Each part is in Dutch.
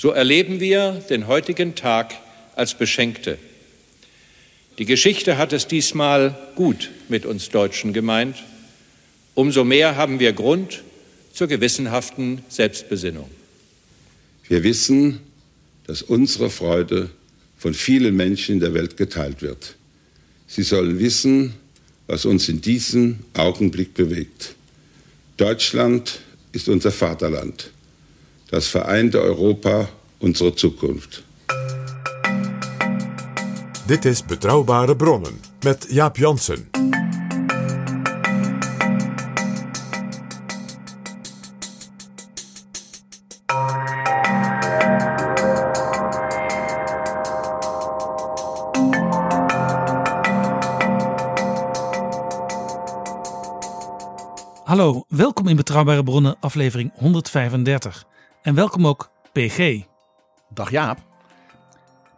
So erleben wir den heutigen Tag als Beschenkte. Die Geschichte hat es diesmal gut mit uns Deutschen gemeint. Umso mehr haben wir Grund zur gewissenhaften Selbstbesinnung. Wir wissen, dass unsere Freude von vielen Menschen in der Welt geteilt wird. Sie sollen wissen, was uns in diesem Augenblick bewegt. Deutschland ist unser Vaterland, das vereinte Europa unsere Zukunft. Dit is Betrouwbare Bronnen met Jaap Jansen. Hallo, welkom in Betrouwbare Bronnen, aflevering 135. En welkom ook PG. Dag Jaap.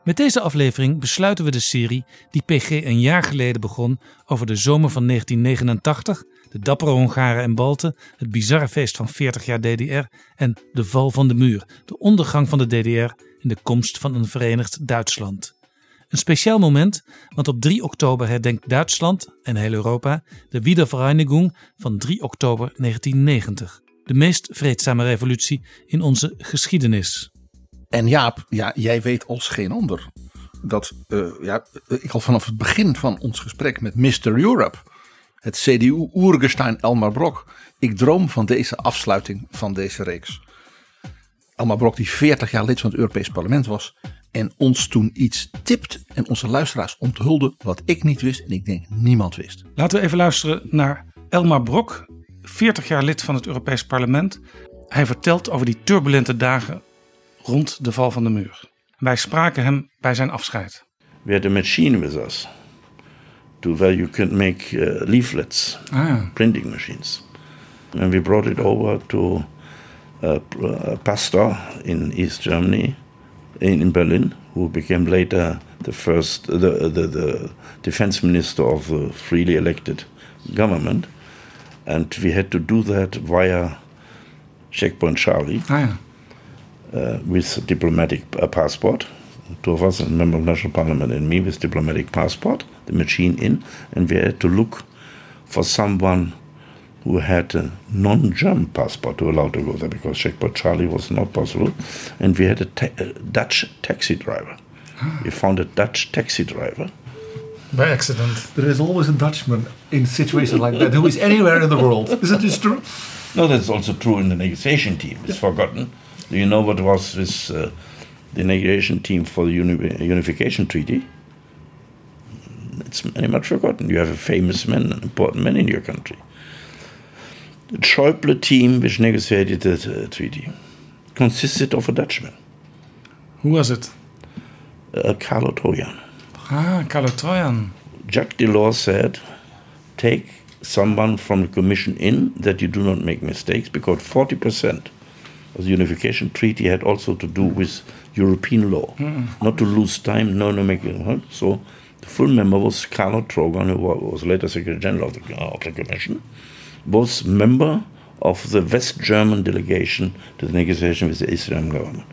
Met deze aflevering besluiten we de serie die PG een jaar geleden begon over de zomer van 1989, de dappere Hongaren en Balten, het bizarre feest van 40 jaar DDR en de val van de muur, de ondergang van de DDR en de komst van een verenigd Duitsland. Een speciaal moment, want op 3 oktober herdenkt Duitsland en heel Europa de Wiedervereinigung van 3 oktober 1990. De meest vreedzame revolutie in onze geschiedenis. En Jaap, ja, jij weet als geen ander dat eh, ja, ik al vanaf het begin van ons gesprek met Mr. Europe, het CDU-Oergestein Elmar Brok, ik droom van deze afsluiting van deze reeks. Elmar Brok, die 40 jaar lid van het Europees Parlement was en ons toen iets tipt en onze luisteraars onthulde wat ik niet wist en ik denk niemand wist. Laten we even luisteren naar Elmar Brok, 40 jaar lid van het Europees Parlement. Hij vertelt over die turbulente dagen rond de val van de muur. Wij spraken hem bij zijn afscheid. We had a machine with us. To where you can make uh, leaflets, Ah, printing machines. And we brought it over to a, a pastor in East Germany, in, in Berlin, who became later the first, the, the, the defense minister of the freely elected government. And we had to do that via Checkpoint Charlie. ah ja. uh, with diplomatic uh, passport. Two of us, a member of national parliament, and me with diplomatic passport, the machine in, and we had to look for someone who had a non-German passport to allow to go there because checkpoint Charlie was not possible, and we had a, ta- a Dutch taxi driver. We found a Dutch taxi driver. By accident. There is always a Dutchman in situations like that who is anywhere in the world. Is it just true? No, that's also true in the negotiation team. It's forgotten. Do you know what was this uh, the negotiation team for the uni- unification treaty? It's very much forgotten. You have a famous man, an important man in your country. The Schäuble team, which negotiated the uh, treaty, consisted of a Dutchman, Who was it? uh, Carlo Trojan. Ah, Carlo Trojan. Jacques Delors said, take someone from the commission in that you do not make mistakes because 40% of the unification treaty had also to do with European law. Not to lose time, no, no, make it. So the full member was Carlo Trogan, who was later Secretary General of the, of the commission, was member of the West German delegation to the negotiation with the Israeli government.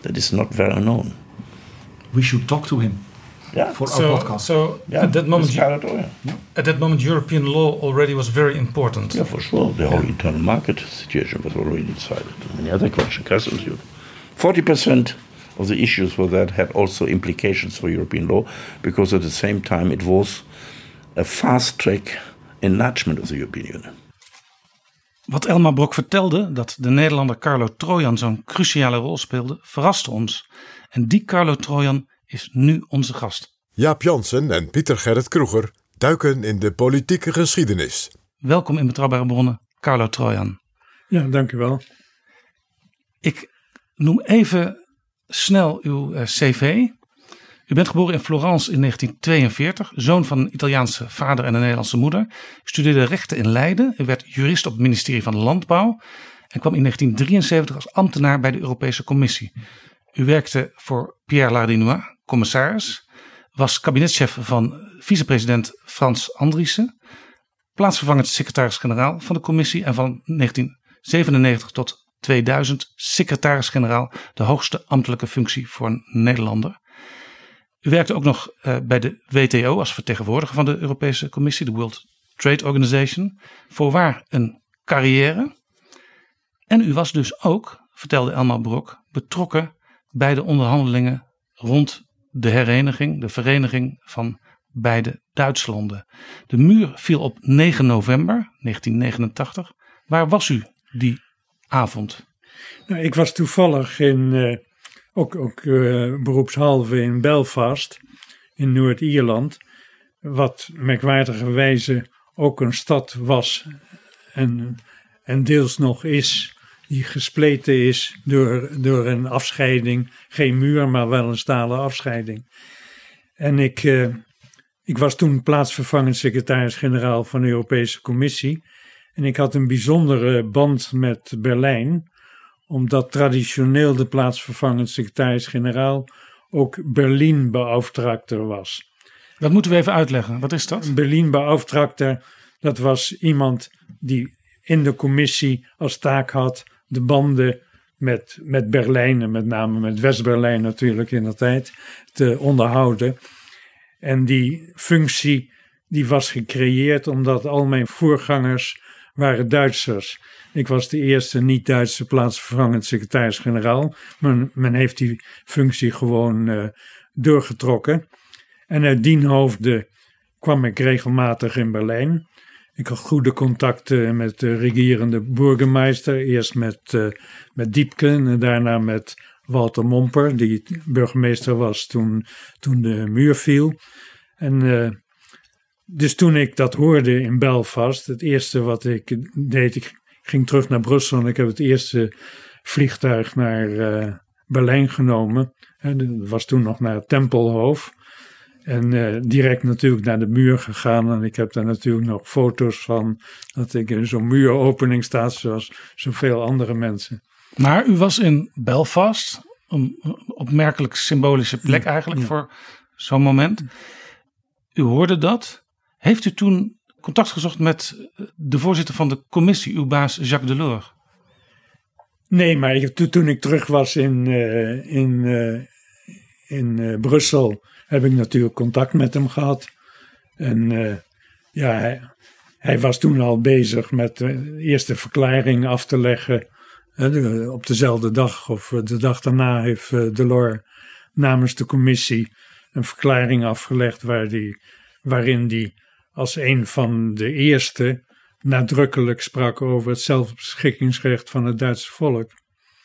That is not very known. We should talk to him. Yeah. For So, our podcast. so Yeah, at that moment, it's Scarlet Oil. at that moment, European law already was very important. Yeah, for sure. The whole internal market situation was already decided. Many other questions, customs union. Forty percent of the issues for that had also implications for European law, because at the same time it was a fast track enlargement of the European Union. Wat Elmar Brok vertelde, dat de Nederlander Carlo Trojan zo'n cruciale rol speelde, verraste ons. En die Carlo Trojan is nu onze gast. Jaap Jansen en Pieter Gerrit Kroeger duiken in de politieke geschiedenis. Welkom in Betrouwbare Bronnen, Carlo Trojan. Ja, dank u wel. Ik noem even snel uw eh, cv. U bent geboren in Florence in 1942, zoon van een Italiaanse vader en een Nederlandse moeder. U studeerde rechten in Leiden. U werd jurist op het ministerie van Landbouw en kwam in 1973 als ambtenaar bij de Europese Commissie. U werkte voor Pierre Lardinois, commissaris, was kabinetchef van vicepresident Frans Andriessen, plaatsvervangend secretaris-generaal van de commissie en van 1997 tot 2000 secretaris-generaal, de hoogste ambtelijke functie voor een Nederlander. U werkte ook nog uh, bij de WTO als vertegenwoordiger van de Europese Commissie, de World Trade Organization, voorwaar een carrière. En u was dus ook, vertelde Elmar Brok, betrokken bij de onderhandelingen rond de hereniging, de vereniging van beide Duitslanden. De muur viel op 9 november 1989. Waar was u die avond? Nou, ik was toevallig in, uh, ook, ook uh, beroepshalve in Belfast, in Noord-Ierland. Wat merkwaardigerwijze ook een stad was en, en deels nog is, die gespleten is door, door een afscheiding. Geen muur, maar wel een stalen afscheiding. En ik, uh, ik was toen plaatsvervangend secretaris-generaal van de Europese Commissie. En ik had een bijzondere band met Berlijn, omdat traditioneel de plaatsvervangend secretaris-generaal ook Berlin-beauftragter was. Dat moeten we even uitleggen. Wat is dat? Berlin-beauftragter, dat was iemand die in de commissie als taak had de banden met, met Berlijn en met name met West-Berlijn natuurlijk in de tijd te onderhouden. En die functie die was gecreëerd omdat al mijn voorgangers waren Duitsers. Ik was de eerste niet-Duitse plaatsvervangend secretaris-generaal. Men, men heeft die functie gewoon uh, doorgetrokken. En uit dien hoofde kwam ik regelmatig in Berlijn. Ik had goede contacten met de regerende burgemeester. Eerst met, uh, met Diepken en daarna met Walter Momper, die burgemeester was toen, toen de muur viel. En uh, dus toen ik dat hoorde in Belfast, het eerste wat ik deed, ik ging terug naar Brussel en ik heb het eerste vliegtuig naar uh, Berlijn genomen. En dat was toen nog naar Tempelhof. En uh, direct natuurlijk naar de muur gegaan. En ik heb daar natuurlijk nog foto's van dat ik in zo'n muuropening sta, zoals zoveel andere mensen. Maar u was in Belfast, een opmerkelijk symbolische plek eigenlijk ja. voor zo'n moment. U hoorde dat. Heeft u toen contact gezocht met de voorzitter van de commissie, uw baas Jacques Delors? Nee, maar ik, toen ik terug was in, uh, in, uh, in Brussel, heb ik natuurlijk contact met hem gehad. En ja, hij, was toen al bezig met de eerste verklaring af te leggen. op dezelfde dag of de dag daarna heeft Delors namens de commissie een verklaring afgelegd waar die, waarin hij als een van de eerste nadrukkelijk sprak over het zelfbeschikkingsrecht van het Duitse volk.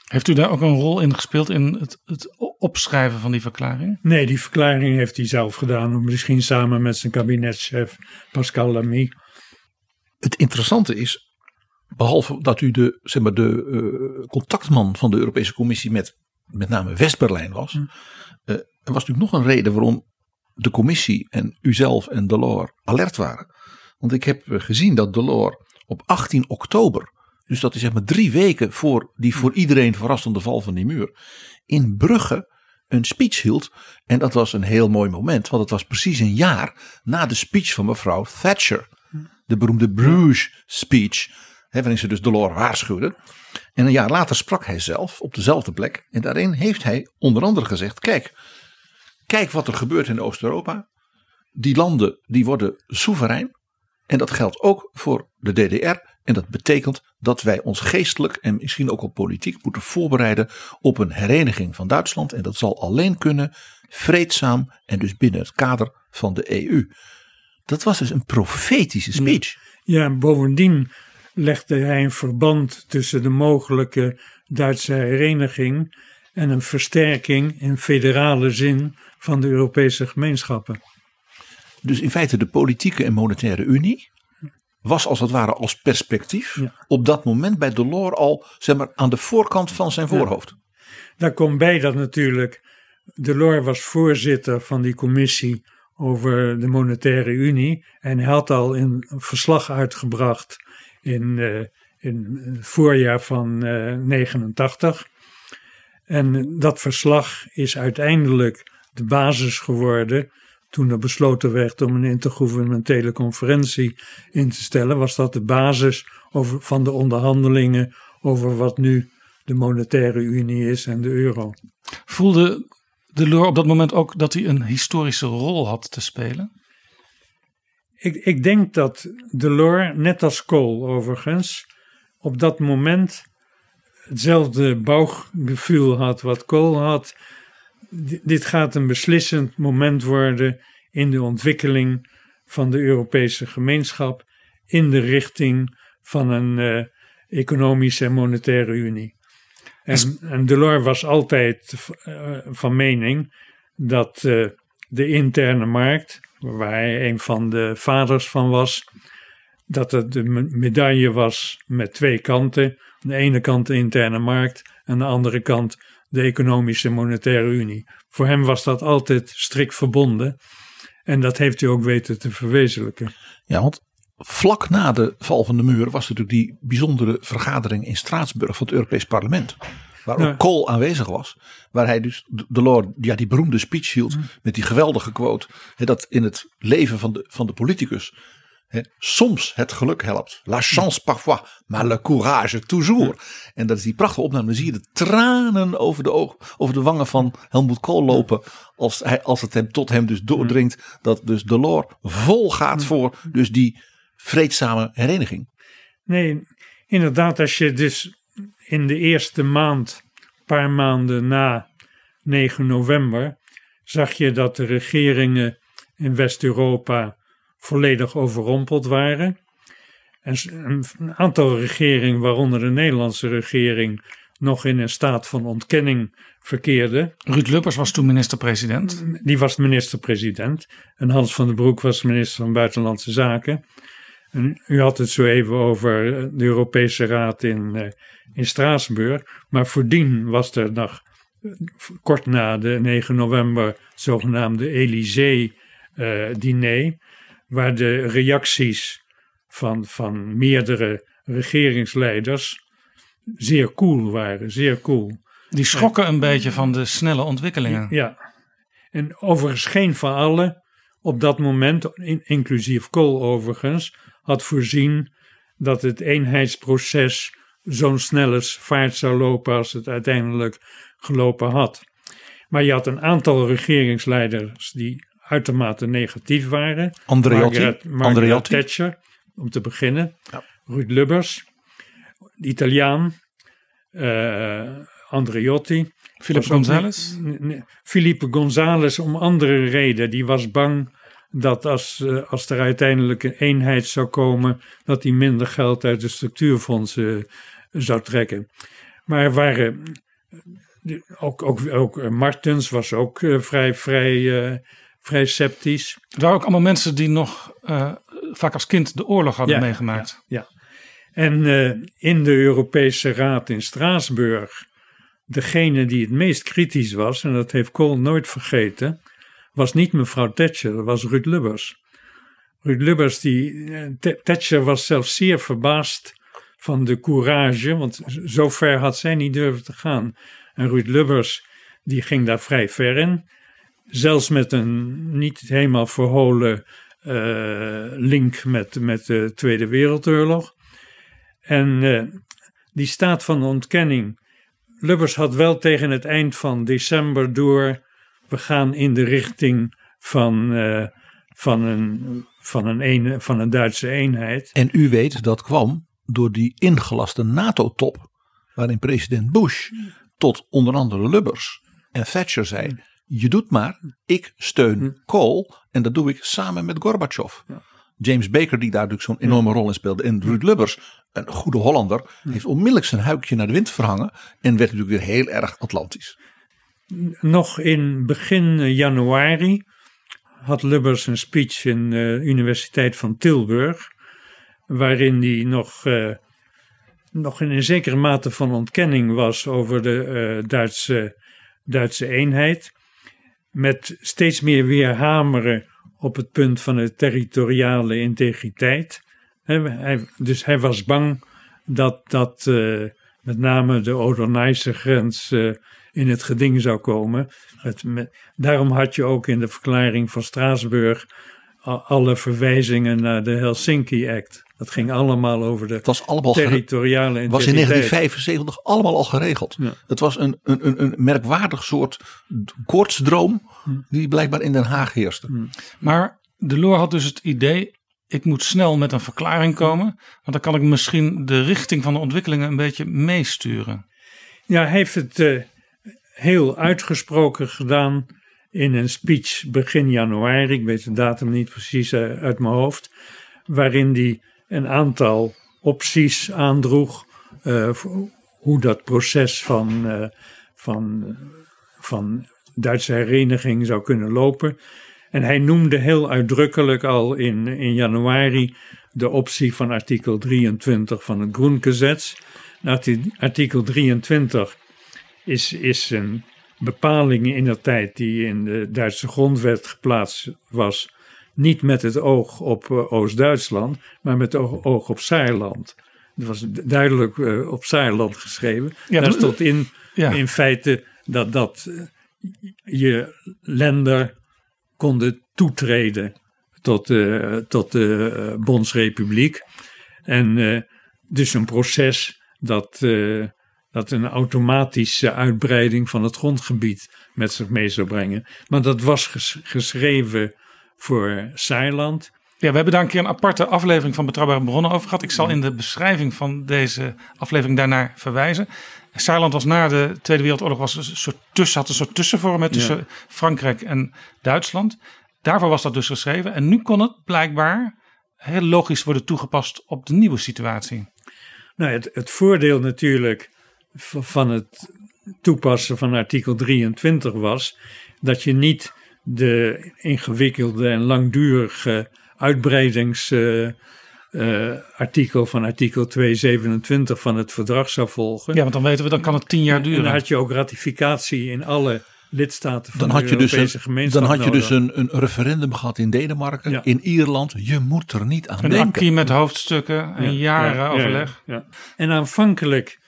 Heeft u daar ook een rol in gespeeld in het, het opschrijven van die verklaring? Nee, die verklaring heeft hij zelf gedaan, misschien samen met zijn kabinetchef Pascal Lamy. Het interessante is, behalve dat u de, zeg maar, de uh, contactman van de Europese Commissie met met name West-Berlijn was, uh, er was natuurlijk nog een reden waarom de commissie en uzelf en Delors alert waren. Want ik heb gezien dat Delors op 18 oktober, dus dat is zeg maar drie weken voor die voor iedereen verrassende val van die muur, in Brugge een speech hield. En dat was een heel mooi moment, want het was precies een jaar na de speech van mevrouw Thatcher. De beroemde Bruges speech, hè, waarin ze dus Delors waarschuwde. En een jaar later sprak hij zelf op dezelfde plek. En daarin heeft hij onder andere gezegd: Kijk, kijk wat er gebeurt in Oost-Europa. Die landen die worden soeverein. En dat geldt ook voor de DDR. En dat betekent dat wij ons geestelijk en misschien ook op politiek moeten voorbereiden op een hereniging van Duitsland. En dat zal alleen kunnen vreedzaam en dus binnen het kader van de EU. Dat was dus een profetische speech. Ja, bovendien legde hij een verband tussen de mogelijke Duitse hereniging en een versterking in federale zin van de Europese gemeenschappen. Dus in feite de politieke en monetaire unie was als het ware als perspectief op dat moment bij Delors al zeg maar, aan de voorkant van zijn voorhoofd. Daar komt bij dat natuurlijk Delors was voorzitter van die commissie over de monetaire unie en hij had al een verslag uitgebracht in, uh, in het voorjaar van uh, 89. En dat verslag is uiteindelijk de basis geworden toen er besloten werd om een intergouvernementele conferentie in te stellen, was dat de basis over, van de onderhandelingen over wat nu de monetaire unie is en de euro. Voelde Delors op dat moment ook dat hij een historische rol had te spelen? Ik, ik denk dat Delors, net als Kool overigens, op dat moment hetzelfde bouwgevoel had wat Kool had dit gaat een beslissend moment worden in de ontwikkeling van de Europese gemeenschap in de richting van een uh, economische en monetaire unie. En, en Delors was altijd uh, van mening dat uh, de interne markt, waar hij een van de vaders van was, dat het de medaille was met twee kanten. Aan de ene kant de interne markt, en aan de andere kant de Economische Monetaire Unie. Voor hem was dat altijd strikt verbonden. En dat heeft hij ook weten te verwezenlijken. Ja, want vlak na de val van de muur was natuurlijk die bijzondere vergadering in Straatsburg van het Europees Parlement. Waar ook Kool aanwezig was. Waar hij dus de Lord, ja, die beroemde speech hield. Mm. Met die geweldige quote. Hè, dat in het leven van de, van de politicus soms het geluk helpt. La chance parfois, maar le courage toujours. En dat is die prachtige opname. Dan zie je de tranen over de, oog, over de wangen van Helmut Kool lopen. Als, hij, als het hem tot hem dus doordringt. Dat dus Delors vol gaat voor dus die vreedzame hereniging. Nee, inderdaad. Als je dus in de eerste maand, paar maanden na 9 november. Zag je dat de regeringen in West-Europa volledig overrompeld waren. En een aantal regeringen, waaronder de Nederlandse regering, nog in een staat van ontkenning verkeerde. Ruud Lubbers was toen minister-president. Die was minister-president. En Hans van den Broek was minister van Buitenlandse Zaken. En u had het zo even over de Europese Raad in, uh, in Straatsburg. Maar voordien was er nog kort na de 9 november het zogenaamde Élysée-diner. Waar de reacties van, van meerdere regeringsleiders zeer cool waren, zeer cool. Die schrokken een beetje van de snelle ontwikkelingen. Ja, en overigens geen van allen op dat moment, inclusief Kool overigens, had voorzien dat het eenheidsproces zo'n snelle vaart zou lopen als het uiteindelijk gelopen had. Maar je had een aantal regeringsleiders die uitermate negatief waren. Andreotti. Margaret, Margaret Thatcher, om te beginnen. Ja. Ruud Lubbers, de Italiaan. Uh, Andreotti. Philippe González? Philippe González om andere reden. Die was bang dat als, uh, als er uiteindelijk een eenheid zou komen, dat hij minder geld uit de structuurfondsen uh, zou trekken. Maar er waren ook, ook, ook Martens was ook vrij, vrij vrij sceptisch. Het waren ook allemaal mensen die nog uh, vaak als kind de oorlog hadden meegemaakt. Ja, En uh, in de Europese Raad in Straatsburg, degene die het meest kritisch was, en dat heeft Kool nooit vergeten, was niet mevrouw Thatcher, dat was Ruud Lubbers. Ruud Lubbers, die, uh, Thatcher was zelfs zeer verbaasd van de courage, want zo ver had zij niet durven te gaan. En Ruud Lubbers, die ging daar vrij ver in zelfs met een niet helemaal verholen uh, link met, met de Tweede Wereldoorlog. En uh, die staat van ontkenning. Lubbers had wel tegen het eind van december door we gaan in de richting van, uh, van, een, van, een van een Duitse eenheid. En u weet dat kwam door die ingelaste NATO-top, waarin president Bush tot onder andere Lubbers en Thatcher zei: Je doet maar, ik steun hm. Kool en dat doe ik samen met Gorbachev. James Baker, die daar natuurlijk zo'n enorme rol in speelde, en Ruud Lubbers, een goede Hollander, heeft onmiddellijk zijn huikje naar de wind verhangen en werd natuurlijk weer heel erg Atlantisch. Nog in begin januari had Lubbers een speech in de Universiteit van Tilburg, waarin hij nog, uh, nog in een zekere mate van ontkenning was over de uh, Duitse, Duitse eenheid, met steeds meer weer hameren op het punt van de territoriale integriteit. Dus hij was bang dat, dat uh, met name de Odernijse grens uh, in het geding zou komen. Het, daarom had je ook in de verklaring van Straatsburg alle verwijzingen naar de Helsinki Act. Dat ging allemaal over de het was allemaal territoriale integriteit. was in 1975 allemaal al geregeld. Ja. Het was een, een, een merkwaardig soort koortsdroom die blijkbaar in Den Haag heerste. Hm. Maar de Loor had dus het idee, ik moet snel met een verklaring komen, want dan kan ik misschien de richting van de ontwikkelingen een beetje meesturen. Ja, hij heeft het uh, heel uitgesproken gedaan in een speech begin januari, ik weet de datum niet precies uh, uit mijn hoofd, waarin hij een aantal opties aandroeg uh, hoe dat proces van, van, van Duitse hereniging zou kunnen lopen. En hij noemde heel uitdrukkelijk al in, in januari de optie van artikel 23 van het Groengesetz. Nou, artikel 23 is, is een bepaling in de tijd die in de Duitse grondwet geplaatst was. Niet met het oog op uh, Oost-Duitsland, maar met het oog, op Saarland. Het was duidelijk uh, op Saarland geschreven. Ja, Daar stond in, ja. in feite dat, dat uh, je lender konden toetreden tot, uh, tot de uh, Bondsrepubliek. En uh, dus een proces dat, dat een automatische uitbreiding van het grondgebied met zich mee zou brengen. Maar dat was ges geschreven voor Saarland. Ja, we hebben daar een keer een aparte aflevering van Betrouwbare Bronnen over gehad. Ik zal in de beschrijving van deze aflevering daarnaar verwijzen. Saarland was na de Tweede Wereldoorlog was een soort tussen, had een soort tussenvorm tussen Frankrijk en Duitsland. Daarvoor was dat dus geschreven. En nu kon het blijkbaar heel logisch worden toegepast op de nieuwe situatie. Nou, het, het voordeel natuurlijk van het toepassen van artikel 23 was dat je niet de ingewikkelde en langdurige uitbreidings. Uh, uh, artikel van artikel 227 van het verdrag zou volgen. Ja, want dan weten we, dan kan het tien jaar duren. En dan had je ook ratificatie in alle lidstaten van dan de had je Europese dus een, gemeenschap Dan had je nodig. dus een, een referendum gehad in Denemarken, Ja. in Ierland. Je moet er niet aan Een denken. acquis met hoofdstukken en jaren Ja, ja, overleg. ja, ja. En aanvankelijk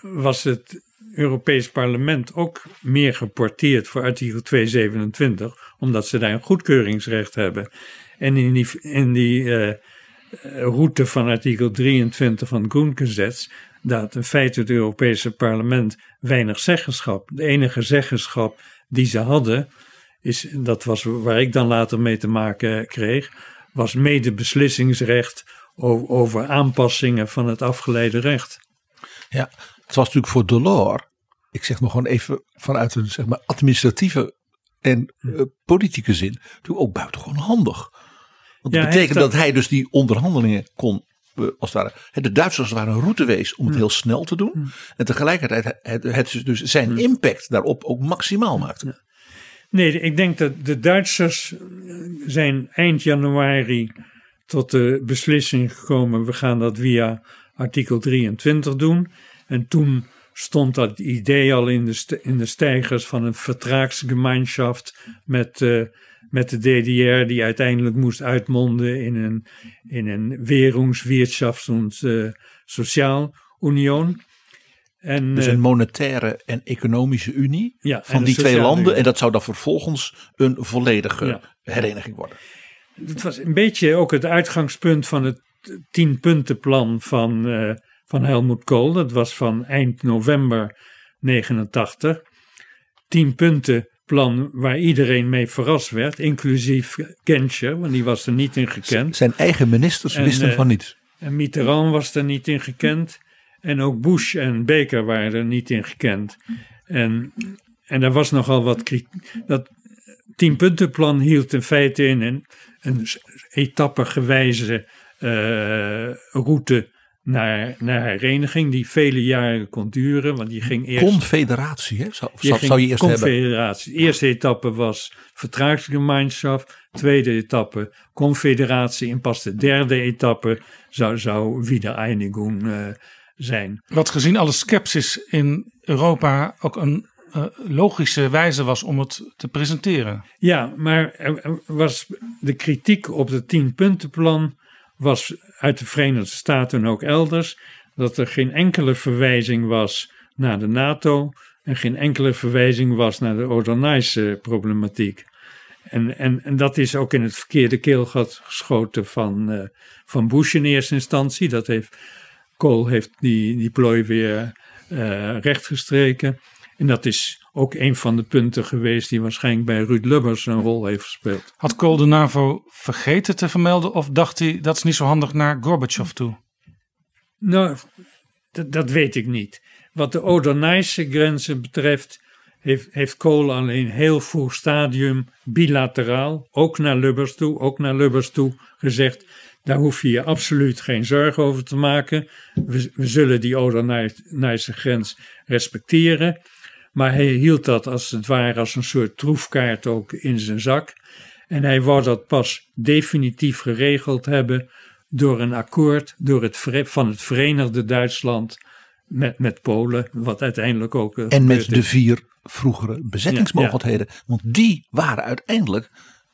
was het Europees Parlement ook meer geporteerd voor artikel 227, omdat ze daar een goedkeuringsrecht hebben. En in die, in die eh, route van artikel 23 van het Groengesetz, dat in feite het Europese Parlement weinig zeggenschap. De enige zeggenschap die ze hadden, is, dat was waar ik dan later mee te maken kreeg, was medebeslissingsrecht o- over aanpassingen van het afgeleide recht. Ja, het was natuurlijk voor Delors, ik zeg maar gewoon even vanuit een zeg maar, administratieve en Hm. eh, politieke zin, natuurlijk ook buitengewoon handig. Want dat betekent dat hij dus die onderhandelingen kon, eh, als het ware, de Duitsers waren een routewees Hm. om het heel snel te doen. En tegelijkertijd het, het dus zijn Hm. impact daarop ook maximaal maakte. Nee, ik denk dat de Duitsers eh, zijn eind januari tot de beslissing gekomen: we gaan dat via artikel 23 doen. En toen stond dat idee al in de, in de stijgers van een vertraagsgemeinschaft met, eh, met de DDR, die uiteindelijk moest uitmonden in een, in een Währungswirtschafts- und uh, Sozialunion. En, Dus eh, een monetaire en economische unie Ja, en van die twee landen. unie. En dat zou dan vervolgens een volledige Ja. hereniging worden. Het was een beetje ook het uitgangspunt van het tienpuntenplan van, eh, van Helmut Kohl. Dat was van eind november 89. Tien punten plan waar iedereen mee verrast werd, inclusief Genscher, want die was er niet in gekend. Zijn eigen ministers En, wisten eh, van niets. En Mitterrand was er niet in gekend. En ook Bush en Baker waren er niet in gekend. En, en er was nogal wat kritiek. Dat tienpuntenplan hield in feite in een, een etappegewijze eh, route naar, naar hereniging, die vele jaren kon duren. Want die ging eerst. Confederatie, hè? Zou, zou, je eerst hebben. confederatie. De eerste etappe was vertragsgemeenschap. Tweede etappe confederatie. En pas de derde etappe zou, zou Wiedereinigung eh zijn. Wat gezien alle sceptisch in Europa ook een eh, logische wijze was om het te presenteren. Ja, maar er was de kritiek op het tienpuntenplan was uit de Verenigde Staten en ook elders dat er geen enkele verwijzing was naar de NATO en geen enkele verwijzing was naar de Oder-Neisse problematiek. En, en, en dat is ook in het verkeerde keelgat geschoten van, eh, van Bush in eerste instantie. Dat heeft, Kool heeft die, die plooi weer eh, rechtgestreken. En dat is ook een van de punten geweest die waarschijnlijk bij Ruud Lubbers een rol heeft gespeeld. Had Kool de NAVO vergeten te vermelden of dacht hij dat is niet zo handig naar Gorbachev toe? Nou, dat, dat weet ik niet. Wat de Oder-Neisse grenzen betreft, heeft, heeft Kool alleen heel vroeg stadium bilateraal, ook naar Lubbers toe, ook naar Lubbers toe, gezegd: daar hoef je je absoluut geen zorgen over te maken. We, we zullen die Oder-Neisse grens respecteren. Maar hij hield dat als het ware als een soort troefkaart ook in zijn zak. En hij wou dat pas definitief geregeld hebben door een akkoord door het, van het Verenigde Duitsland met, met Polen, wat uiteindelijk ook. eh, En met de vier vroegere bezettingsmogelijkheden. Want die waren uiteindelijk,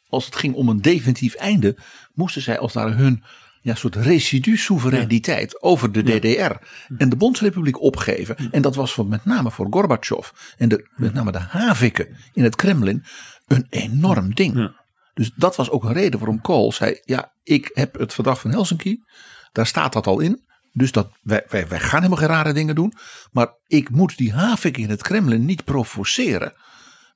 als het ging om een definitief einde, moesten zij als daar hun ja, soort residu-soevereiniteit over de DDR en de Bondsrepubliek opgeven. En dat was voor, met name voor Gorbachev en de, met name de Haviken in het Kremlin een enorm ding. Dus dat was ook een reden waarom Kool zei: Ja, ik heb het verdrag van Helsinki, daar staat dat al in. Dus dat, wij, wij, wij gaan helemaal geen rare dingen doen. Maar ik moet die Havik in het Kremlin niet provoceren.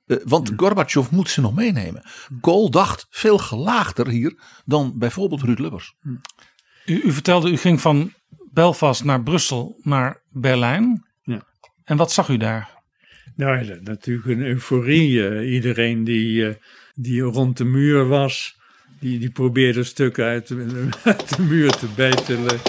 Eh, want Gorbachev moet ze nog meenemen. Kool dacht veel gelaagder hier dan bijvoorbeeld Ruud Lubbers. U, u vertelde, u ging van Belfast naar Brussel naar Berlijn. Ja. En wat zag u daar? Nou, ja, natuurlijk een euforie. eh, iedereen die, eh, die rond de muur was, die, die probeerde stukken uit de, uit de muur te bijtelen.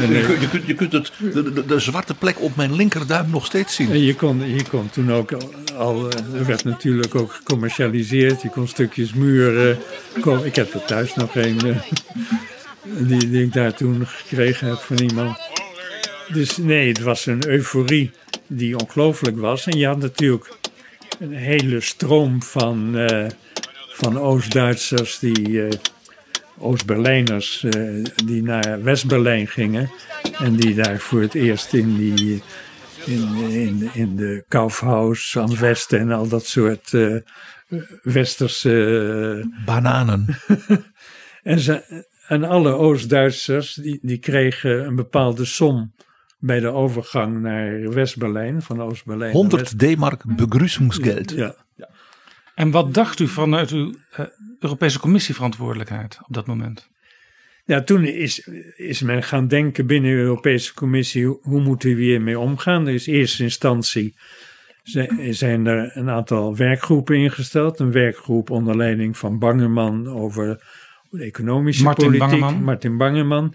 Je, kunt- je, kunt, je kunt het, de, de, de zwarte plek op mijn linkerduim nog steeds zien. En je kon, je kon toen ook al, eh, er werd natuurlijk ook gecommercialiseerd. Je kon stukjes muren. ko- ik heb er thuis nog een, eh, die, die ik daar toen gekregen heb van iemand. Dus nee, het was een euforie die ongelooflijk was. En je had natuurlijk een hele stroom van, eh, van Oost-Duitsers die. Oost-Berlijners eh, die naar West-Berlijn gingen. En die daar voor het eerst in, die, in, in, in de Kaufhaus aan Westen en al dat soort eh, westerse. eh, Bananen. en, ze, en alle Oost-Duitsers die, die kregen een bepaalde som bij de overgang naar West-Berlijn, van Oost-Berlijn. naar 100 D-mark begrüßungsgeld. Ja. En wat dacht u vanuit uw eh, Europese Commissieverantwoordelijkheid op dat moment? Ja, toen is, is men gaan denken binnen de Europese Commissie, hoe, moeten we hiermee omgaan? Er is in eerste instantie zijn, er een aantal werkgroepen ingesteld. Een werkgroep onder leiding van Bangerman over de economische Martin politiek. Bangeman. Martin Bangerman.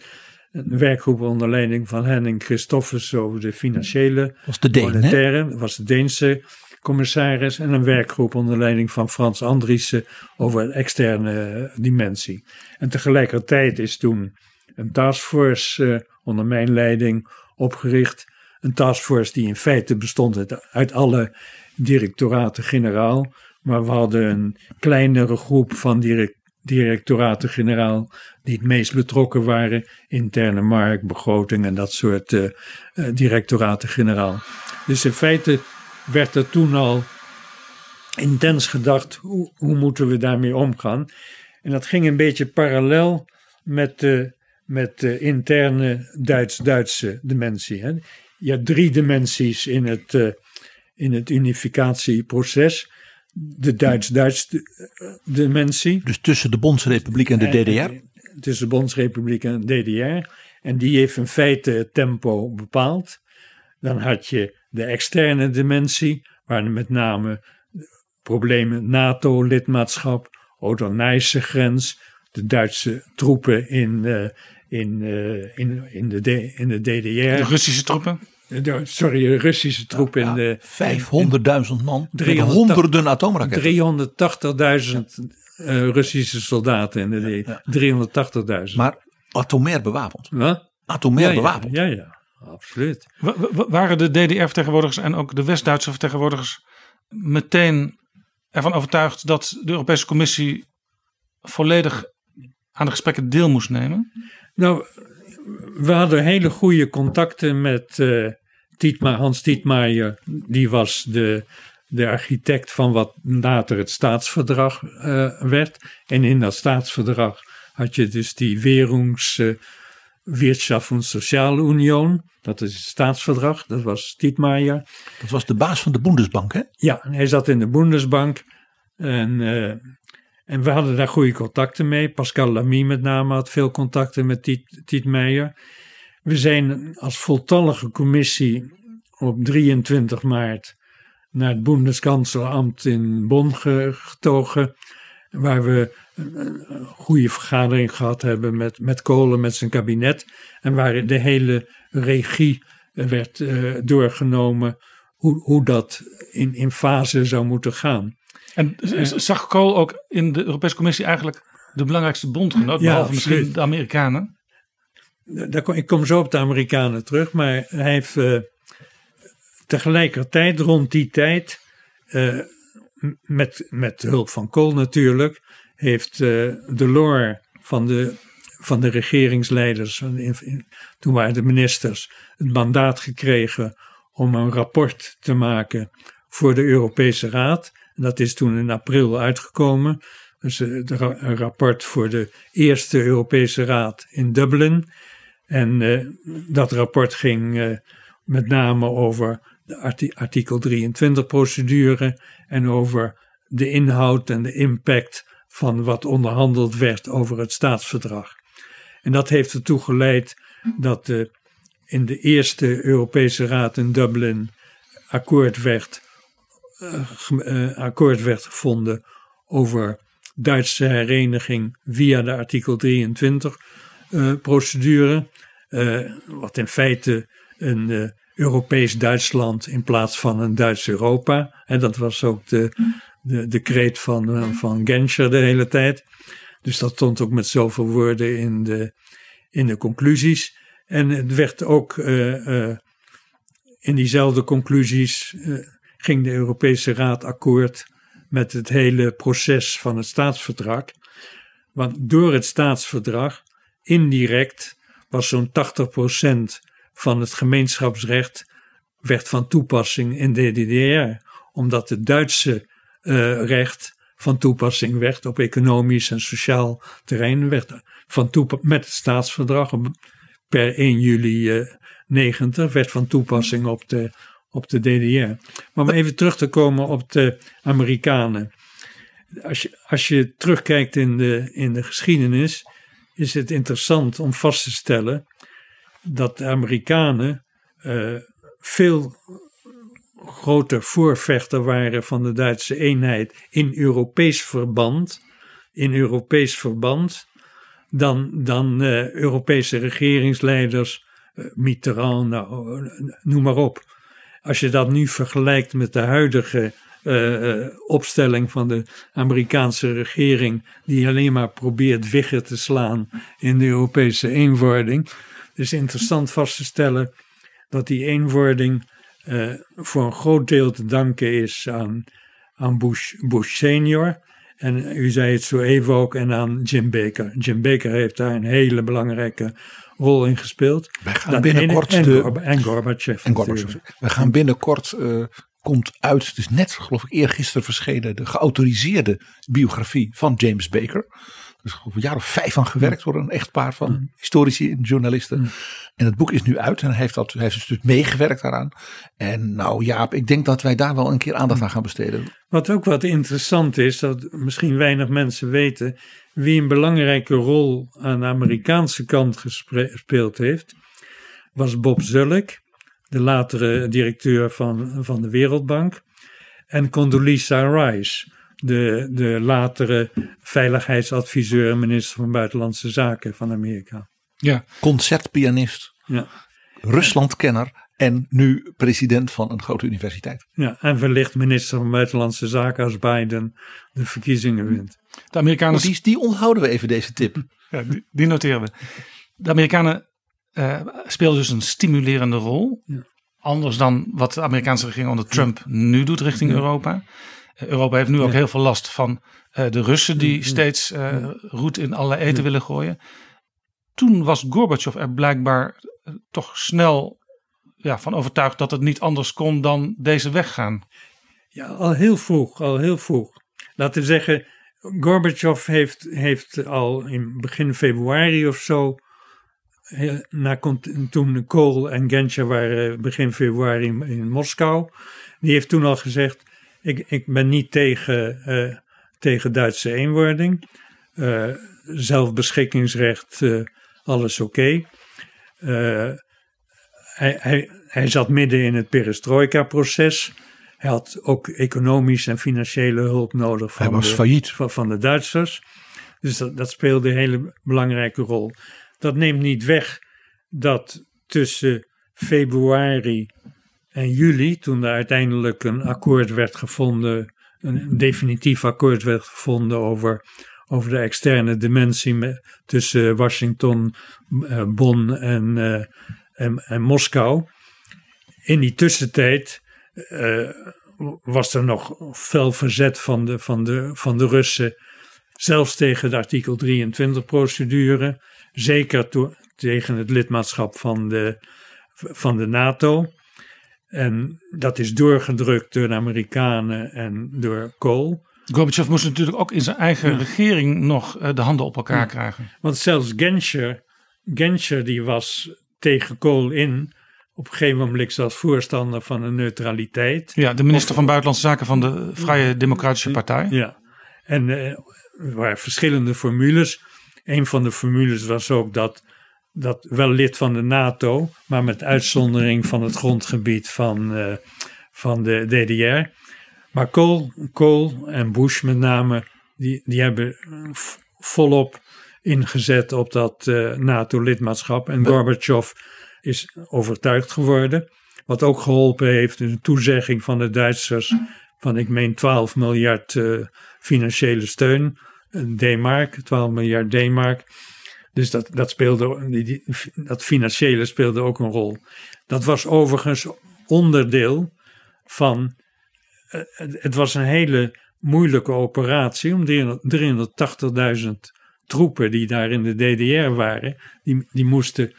Een werkgroep onder leiding van Henning Christoffers over de financiële was de Deen, monetaire, was de Deense commissaris. En een werkgroep onder leiding van Frans Andriessen over de externe dimensie. En tegelijkertijd is toen een taskforce eh, onder mijn leiding opgericht. Een taskforce die in feite bestond uit, alle directoraten-generaal. Maar we hadden een kleinere groep van direct, directoraten-generaal die het meest betrokken waren. Interne markt, begroting en dat soort eh, eh, directoraten-generaal. Dus in feite werd er toen al intens gedacht, hoe, hoe moeten we daarmee omgaan? En dat ging een beetje parallel met de, met de interne Duits-Duitse dimensie. Hè. Je hebt drie dimensies in het, uh, in het unificatieproces. De Duits-Duitse dimensie. Dus tussen de Bondsrepubliek en de DDR? tussen de Bondsrepubliek en de DDR. En die heeft in feite het tempo bepaald. Dan had je de externe dimensie, waar met name problemen NATO-lidmaatschap, Odonijse grens, de Duitse troepen in, uh, in, uh, in, in, de, D, in de DDR. De Russische troepen? De, sorry, de Russische troepen ja, in de. 500.000 man. 300, honderden atoomraketten. 380.000 uh, Russische soldaten in de ja, 380.000. Maar atomair bewapend. Wat? Atomair ja, bewapend. Ja, ja, absoluut. W waren de DDR-vertegenwoordigers en ook de West-Duitse vertegenwoordigers meteen ervan overtuigd dat de Europese Commissie volledig aan de gesprekken deel moest nemen? Nou, we hadden hele goede contacten met uh, Tietma, Hans Tietmaier. Die was de, de architect van wat later het staatsverdrag uh, werd. En in dat staatsverdrag had je dus die Werungs... Uh, Wirtschaft und Soziale Union. Dat is het staatsverdrag. Dat was Tietmaier. Dat was de baas van de Bundesbank, hè? Ja, hij zat in de Bundesbank. En, uh, en we hadden daar goede contacten mee. Pascal Lamy met name had veel contacten met Tiet, Tietmaier. We zijn als voltallige commissie op 23 maart naar het Bundeskanzleramt in Bonn getogen. Waar we een goede vergadering gehad hebben met, met Kolen, met zijn kabinet. En waar de hele regie werd uh, doorgenomen. Hoe, hoe dat in, in fase zou moeten gaan. En zag Kool ook in de Europese Commissie eigenlijk de belangrijkste bondgenoot, ja, behalve misschien de Amerikanen? Daar kom, ik kom zo op de Amerikanen terug, maar hij heeft uh, tegelijkertijd rond die tijd, uh, met, met hulp van Kool natuurlijk, heeft uh, Delors van de, van de regeringsleiders, toen waren de ministers, het mandaat gekregen om een rapport te maken voor de Europese Raad. Dat is toen in april uitgekomen. Dus een rapport voor de eerste Europese Raad in Dublin. En uh, dat rapport ging met name over de artikel 23 procedure en over de inhoud en de impact van wat onderhandeld werd over het staatsverdrag. En dat heeft ertoe geleid dat in de eerste Europese Raad in Dublin akkoord werd, akkoord werd gevonden over Duitse hereniging via de artikel 23 procedure. Uh, wat in feite een Europees Duitsland in plaats van een Duits Europa. En dat was ook de, de, de kreet van, uh, van Genscher de hele tijd. Dus dat stond ook met zoveel woorden in de, in de conclusies. En het werd ook in diezelfde conclusies ging de Europese Raad akkoord met het hele proces van het staatsverdrag. Want door het staatsverdrag indirect was zo'n 80% van het gemeenschapsrecht werd van toepassing in de DDR. Omdat het Duitse uh, recht van toepassing werd op economisch en sociaal terrein. Werd van met het staatsverdrag per 1 juli uh, 90 werd van toepassing op de, op de DDR. Maar om even terug te komen op de Amerikanen. Als je, als je terugkijkt in de, in de geschiedenis, is het interessant om vast te stellen dat de Amerikanen uh, veel groter voorvechter waren van de Duitse eenheid in Europees verband, in Europees verband, dan, dan uh, Europese regeringsleiders, uh, Mitterrand, nou, noem maar op. Als je dat nu vergelijkt met de huidige opstelling van de Amerikaanse regering, die alleen maar probeert wiggen te slaan in de Europese eenwording. Het is interessant vast te stellen dat die eenwording uh, voor een groot deel te danken is aan, aan Bush, Bush senior. En u zei het zo even ook, en aan Jim Baker. Jim Baker heeft daar een hele belangrijke rol in gespeeld. Wij gaan binnenkort en, de, en Gorbachev. En Gorbachev. We gaan binnenkort uh, komt uit, het is net geloof ik eergisteren verschenen, de geautoriseerde biografie van James Baker. Is een jaar of vijf aan gewerkt door een echtpaar van historici en journalisten. En het boek is nu uit en hij heeft, dat, hij heeft dus meegewerkt daaraan. En nou Jaap, ik denk dat wij daar wel een keer aandacht aan gaan besteden. Wat ook wat interessant is, dat misschien weinig mensen weten, wie een belangrijke rol aan de Amerikaanse kant gespeeld heeft, was Bob Zulk, de latere directeur van, van de Wereldbank, en Condoleezza Rice, de, de latere veiligheidsadviseur en minister van Buitenlandse Zaken van Amerika. Ja. Concertpianist, Ja. Ruslandkenner en nu president van een grote universiteit. Ja, en wellicht minister van Buitenlandse Zaken als Biden de verkiezingen wint. De Amerikanen Die, die onthouden we even deze tip. Ja, die, die noteren we. De Amerikanen eh speelden dus een stimulerende rol. Anders dan wat de Amerikaanse regering onder Trump nu doet richting Ja. Europa. Europa heeft nu ook Ja. heel veel last van eh, de Russen die Ja. steeds eh, roet in alle eten willen gooien. Toen was Gorbachev er blijkbaar eh, toch snel ja, van overtuigd dat het niet anders kon dan deze weg gaan. Ja, al heel vroeg, al heel vroeg. Laten we zeggen, Gorbachev heeft, heeft al in begin februari of zo, na, toen Kohl en Genscher waren begin februari in, in Moskou, die heeft toen al gezegd, ik, ik ben niet tegen, eh, tegen Duitse eenwording, Eh, zelfbeschikkingsrecht, eh, alles oké. Hij, hij, hij zat midden in het perestroika-proces. Hij had ook economisch en financiële hulp nodig van, Hij was de, failliet. van, van de Duitsers. Dus dat, dat speelde een hele belangrijke rol. Dat neemt niet weg dat tussen februari en juli, toen er uiteindelijk een akkoord werd gevonden, een definitief akkoord werd gevonden over, over de externe dimensie tussen Washington, eh, Bonn en, eh, en, en Moskou. In die tussentijd eh, was er nog fel verzet van de, van, de, van de Russen, zelfs tegen de artikel 23 procedure, zeker to- tegen het lidmaatschap van de, van de NATO. En dat is doorgedrukt door de Amerikanen en door Kohl. Gorbachev moest natuurlijk ook in zijn eigen regering nog eh, de handen op elkaar Ja. krijgen. Want zelfs Genscher, Genscher die was tegen Kohl in, op een gegeven moment zelfs voorstander van een neutraliteit. Ja, de minister van Buitenlandse Zaken van de Vrije Democratische Partij. Ja, en eh, er waren verschillende formules. Een van de formules was ook dat, dat wel lid van de NATO, maar met uitzondering van het grondgebied van, eh, van de DDR. Maar Kohl, en Bush met name, die, die hebben volop ingezet op dat eh, NATO-lidmaatschap. En Gorbachev is overtuigd geworden. Wat ook geholpen heeft is een toezegging van de Duitsers van ik meen 12 miljard eh, financiële steun. D-mark, 12 miljard D-mark. Dus dat, dat, speelde, die, dat financiële speelde ook een rol. Dat was overigens onderdeel van. eh, het- was een hele moeilijke operatie om 300 380.000 troepen die daar in de DDR waren, die, die moesten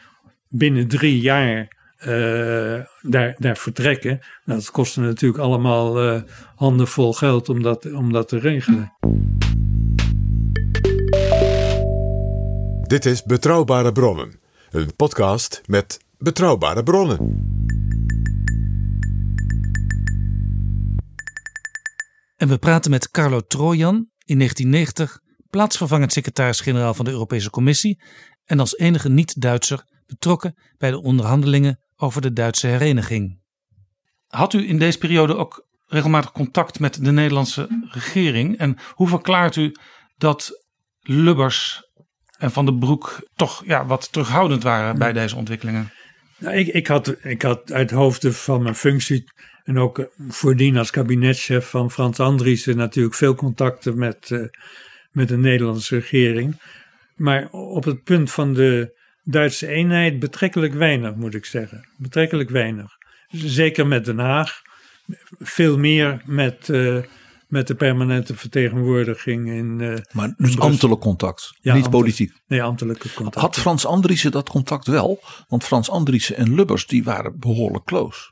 binnen drie jaar eh, daar, daar vertrekken. Nou, dat kostte natuurlijk allemaal eh handenvol geld om dat, om dat te regelen. Dit is Betrouwbare Bronnen, een podcast met betrouwbare bronnen. En we praten met Carlo Trojan, in 1990 plaatsvervangend secretaris-generaal van de Europese Commissie en als enige niet-Duitser betrokken bij de onderhandelingen over de Duitse hereniging. Had u in deze periode ook regelmatig contact met de Nederlandse regering en hoe verklaart u dat Lubbers en Van den Broek toch ja, wat terughoudend waren bij deze ontwikkelingen? Nou, ik, ik, had, ik had uit hoofde van mijn functie en ook eh, voordien als kabinetchef van Frans Andriessen natuurlijk veel contacten met, eh, met de Nederlandse regering. Maar op het punt van de Duitse eenheid betrekkelijk weinig, moet ik zeggen. Betrekkelijk weinig. Zeker met Den Haag. Veel meer met, eh, met de permanente vertegenwoordiging in. eh, Maar dus ambtelijk contact, Ja, niet ambtelijk- politiek. Nee, ambtelijke contact. Had Frans Andriessen dat contact wel? Want Frans Andriessen en Lubbers die waren behoorlijk close.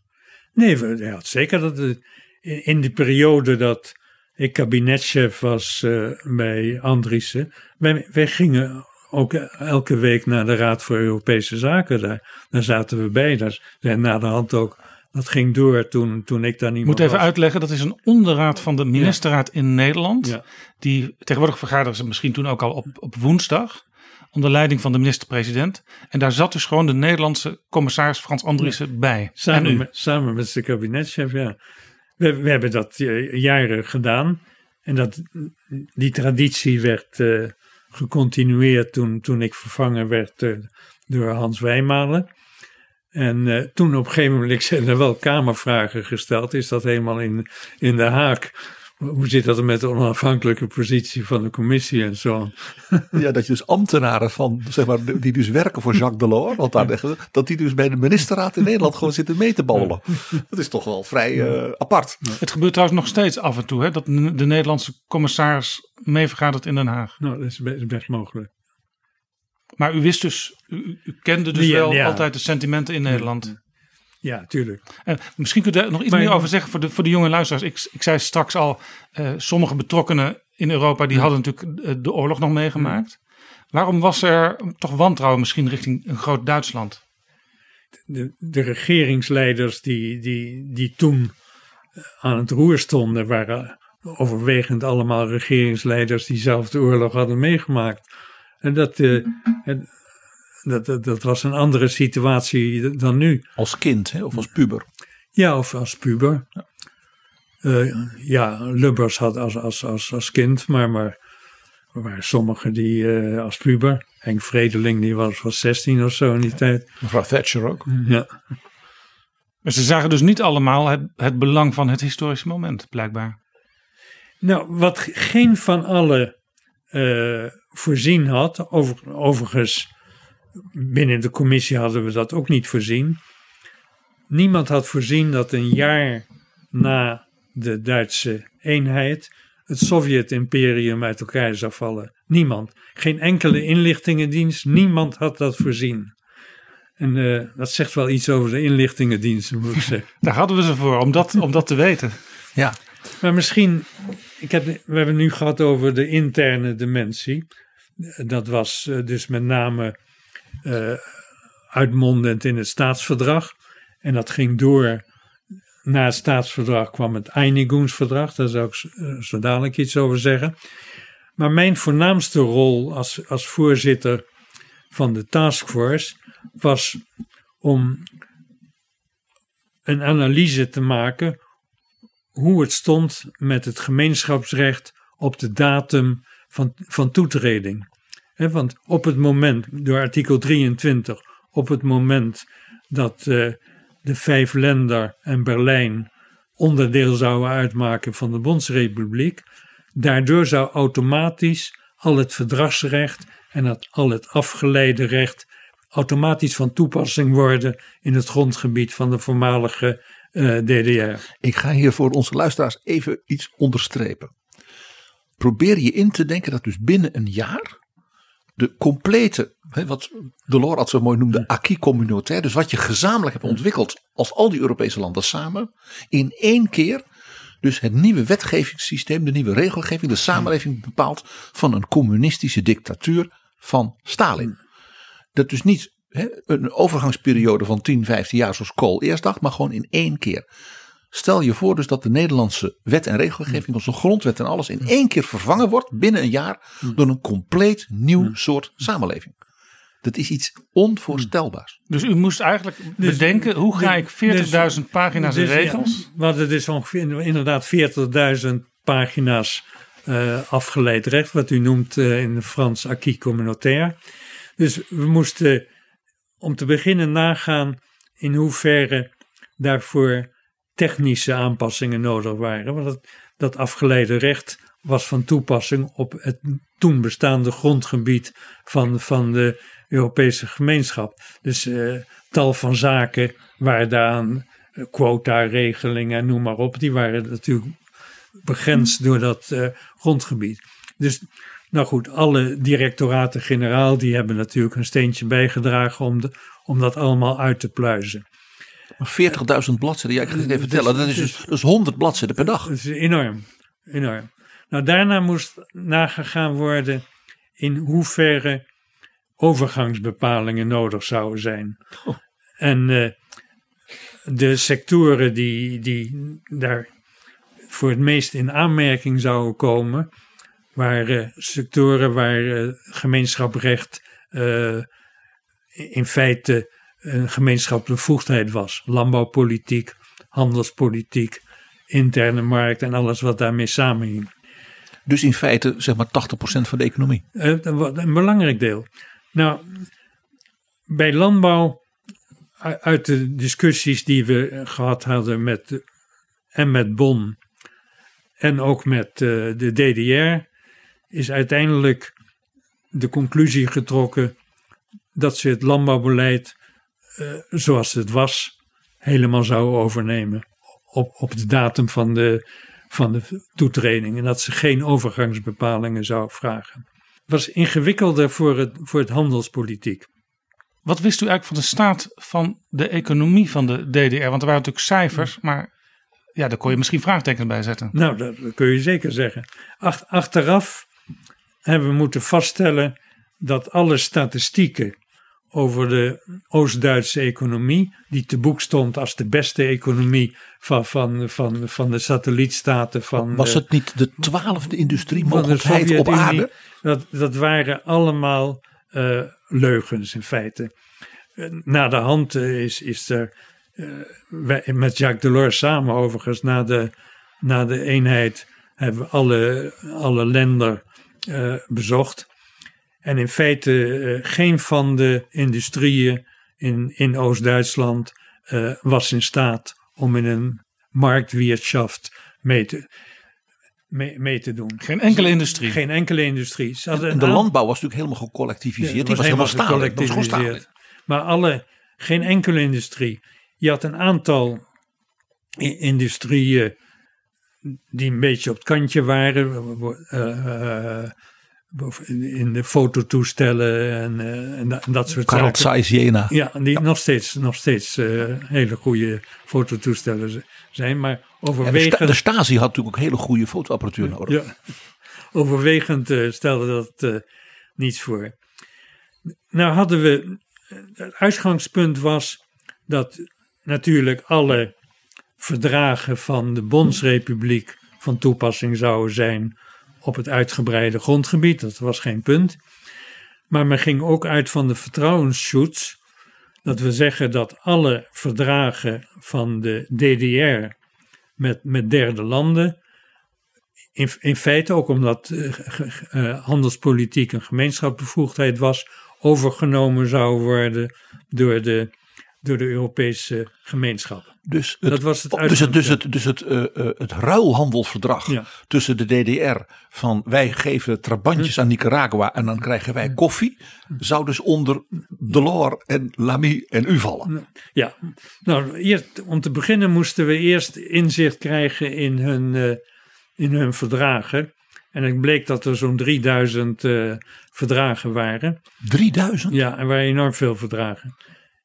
Nee, hij had zeker dat in in die periode dat ik kabinetchef was uh, bij Andriessen. Wij, wij gingen ook elke week naar de Raad voor Europese Zaken. Daar, daar zaten we bij. Daar zijn na de hand ook. Dat ging door toen, toen ik daar niet Moet even was. uitleggen, dat is een onderraad van de ministerraad in Nederland. Ja. Die tegenwoordig vergaderen ze misschien toen ook al op, op woensdag. Onder leiding van de minister-president. En daar zat dus gewoon de Nederlandse commissaris Frans Andriessen bij. en Samen met, samen met de kabinetchef, ja. We, we hebben dat eh, jaren gedaan. En dat, die traditie werd eh, gecontinueerd toen, toen ik vervangen werd eh, door Hans Wijmalen. En eh, toen op een gegeven moment zijn er wel kamervragen gesteld. Is dat helemaal in, in de haak? Hoe zit dat met de onafhankelijke positie van de commissie en zo? Ja, dat je dus ambtenaren van, zeg maar, die dus werken voor Jacques Delors, want daar dat die dus bij de ministerraad in Nederland gewoon zitten mee te babbelen. Dat is toch wel vrij eh, apart. Het gebeurt trouwens nog steeds af en toe, hè, dat de de Nederlandse commissaris mee vergadert in Den Haag. Nou, dat is best mogelijk. Maar u wist dus, u, u kende dus Ja, wel ja. altijd de sentimenten in Nederland. Ja, tuurlijk. En misschien kunt u daar nog iets Maar- meer over zeggen voor de, voor de jonge luisteraars. Ik, ik zei straks al, eh, sommige betrokkenen in Europa die hadden natuurlijk eh, de oorlog nog meegemaakt. Waarom was er toch wantrouwen misschien richting een groot Duitsland? de, de regeringsleiders die, die, die toen eh, aan het roer stonden, waren overwegend allemaal regeringsleiders die zelf de oorlog hadden meegemaakt. En dat, eh, en dat, dat, dat was een andere situatie dan nu. Als kind hè, of als puber. Ja, of als puber. Eh, ja, Lubbers had als, als, als, als kind, maar, maar er waren sommigen die eh, als puber. Henk Vredeling, die was, was 16 of zo in die tijd. Mevrouw Thatcher ook. Ja. Maar ze zagen dus niet allemaal het, het belang van het historische moment, blijkbaar. Nou, wat geen van allen eh, voorzien had, over, overigens binnen de commissie hadden we dat ook niet voorzien. Niemand had voorzien dat een jaar na de Duitse eenheid het Sovjet-imperium uit elkaar zou vallen. Niemand. Geen enkele inlichtingendienst, niemand had dat voorzien. En eh, dat zegt wel iets over de inlichtingendiensten, moet ik zeggen. Daar hadden we ze voor, om dat, om dat te weten. Ja. Maar misschien, ik heb, we hebben nu gehad over de interne dimensie. Dat was eh, dus met name eh, uitmondend in het staatsverdrag. En dat ging door. Na het staatsverdrag kwam het Einigungsverdrag. Daar zou ik eh, zo dadelijk iets over zeggen. Maar mijn voornaamste rol als, als voorzitter van de taskforce was om een analyse te maken hoe het stond met het gemeenschapsrecht op de datum van, van toetreding. Want op het moment, door artikel 23, op het moment dat eh, de vijf lender en Berlijn onderdeel zouden uitmaken van de Bondsrepubliek, daardoor zou automatisch al het verdragsrecht en al het afgeleide recht automatisch van toepassing worden in het grondgebied van de voormalige DDR. Ik ga hier voor onze luisteraars even iets onderstrepen. Probeer je in te denken dat dus binnen een jaar de complete, wat Delors had zo mooi noemde, acquis communautaire, dus wat je gezamenlijk hebt ontwikkeld als al die Europese landen samen, in één keer dus het nieuwe wetgevingssysteem, de nieuwe regelgeving, de samenleving bepaalt van een communistische dictatuur van Stalin. Dat dus niet hè, een overgangsperiode van 10, 15 jaar zoals Kool eerst dacht, maar gewoon in één keer. Stel je voor dus dat de Nederlandse wet en regelgeving, onze grondwet en alles in één keer vervangen wordt binnen een jaar door een compleet nieuw soort samenleving. Dat is iets onvoorstelbaars. Dus u moest eigenlijk bedenken, hoe ga ik 40.000 pagina's en Dus, ja, regels? we hadden dus ongeveer inderdaad 40.000 pagina's eh, afgeleid recht, wat u noemt eh, in het Frans acquis communautaire. Dus we moesten om te beginnen nagaan in hoeverre daarvoor technische aanpassingen nodig waren. Want dat, dat afgeleide recht was van toepassing op het toen bestaande grondgebied van, van de Europese gemeenschap. Dus eh, tal van zaken waar daaraan eh, quota-regelingen, noem maar op, die waren natuurlijk begrensd door dat eh, grondgebied. Dus nou goed, alle directoraten-generaal die hebben natuurlijk een steentje bijgedragen om, de, om dat allemaal uit te pluizen. Maar 40.000 bladzijden, ja, ik ga het even vertellen, dat is dus is 100 bladzijden per dag. Dat is enorm. Enorm. Nou, daarna moest nagegaan worden in hoeverre overgangsbepalingen nodig zouden zijn. Oh. En eh, de sectoren die, die daar voor het meest in aanmerking zouden komen, waren sectoren waar uh, gemeenschaprecht uh, in feite een gemeenschappelijke bevoegdheid was. Landbouwpolitiek, handelspolitiek, interne markt en alles wat daarmee samenhing. Dus in feite zeg maar 80% van de economie. Een belangrijk deel. Nou, bij landbouw, uit de discussies die we gehad hadden met, en met Bonn en ook met de DDR, is uiteindelijk de conclusie getrokken dat ze het landbouwbeleid uh, zoals het was helemaal zouden overnemen op, op de datum van de, van de toetreding en dat ze geen overgangsbepalingen zou vragen. Het was ingewikkelder voor het, voor het handelspolitiek. Wat wist u eigenlijk van de staat van de economie van de DDR? Want er waren natuurlijk cijfers, maar ja, daar kon je misschien vraagtekens bij zetten. Nou, dat, dat kun je zeker zeggen. Ach, achteraf hebben we moeten vaststellen dat alle statistieken over de Oost-Duitse economie, die te boek stond als de beste economie van, van, van, van de satellietstaten van. Was het niet de twaalfde industriemogelijkheid op aarde? Dat, dat waren allemaal uh, leugens in feite. Na de hand is, is er uh, met Jacques Delors samen overigens na de, na de eenheid hebben we alle, alle landen uh, bezocht. En in feite uh, geen van de industrieën in, in Oost-Duitsland uh, was in staat om in een marktwirtschaft mee te, mee, mee te doen. Geen enkele industrie. Geen enkele industrie. En de aan... landbouw was natuurlijk helemaal gecollectiviseerd. Ja, Die was, helemaal gecollectiviseerd. Maar alle, geen enkele industrie. Je had een aantal industrieën die een beetje op het kantje waren. Uh, in de fototoestellen en, uh, en, dat, en dat soort Carl zaken. Jena. Ja, die ja. nog steeds, nog steeds uh, hele goede fototoestellen zijn. Maar overwegend... Ja, de, Stasi had natuurlijk ook hele goede fotoapparatuur nodig. Ja, overwegend uh, stelde dat niets voor. Nou hadden we, het uitgangspunt was dat natuurlijk alle verdragen van de Bondsrepubliek van toepassing zouden zijn op het uitgebreide grondgebied. Dat was geen punt. Maar men ging ook uit van de vertrouwensschutz. Dat we zeggen dat alle verdragen van de DDR met, met derde landen. In, in feite ook omdat uh, handelspolitiek een gemeenschapsbevoegdheid was, overgenomen zou worden door de door de Europese gemeenschap. Dus het, dat was het dus het, dus het, dus het, uh, uh, het ruilhandelsverdrag ja. tussen de DDR van wij geven trabantjes aan Nicaragua en dan krijgen wij koffie, zou dus onder Delors en Lamy en u vallen. Ja, nou eerst, om te beginnen moesten we eerst inzicht krijgen in hun, uh, in hun verdragen. En het bleek dat er zo'n 3000 verdragen waren. 3000? Ja, er waren enorm veel verdragen.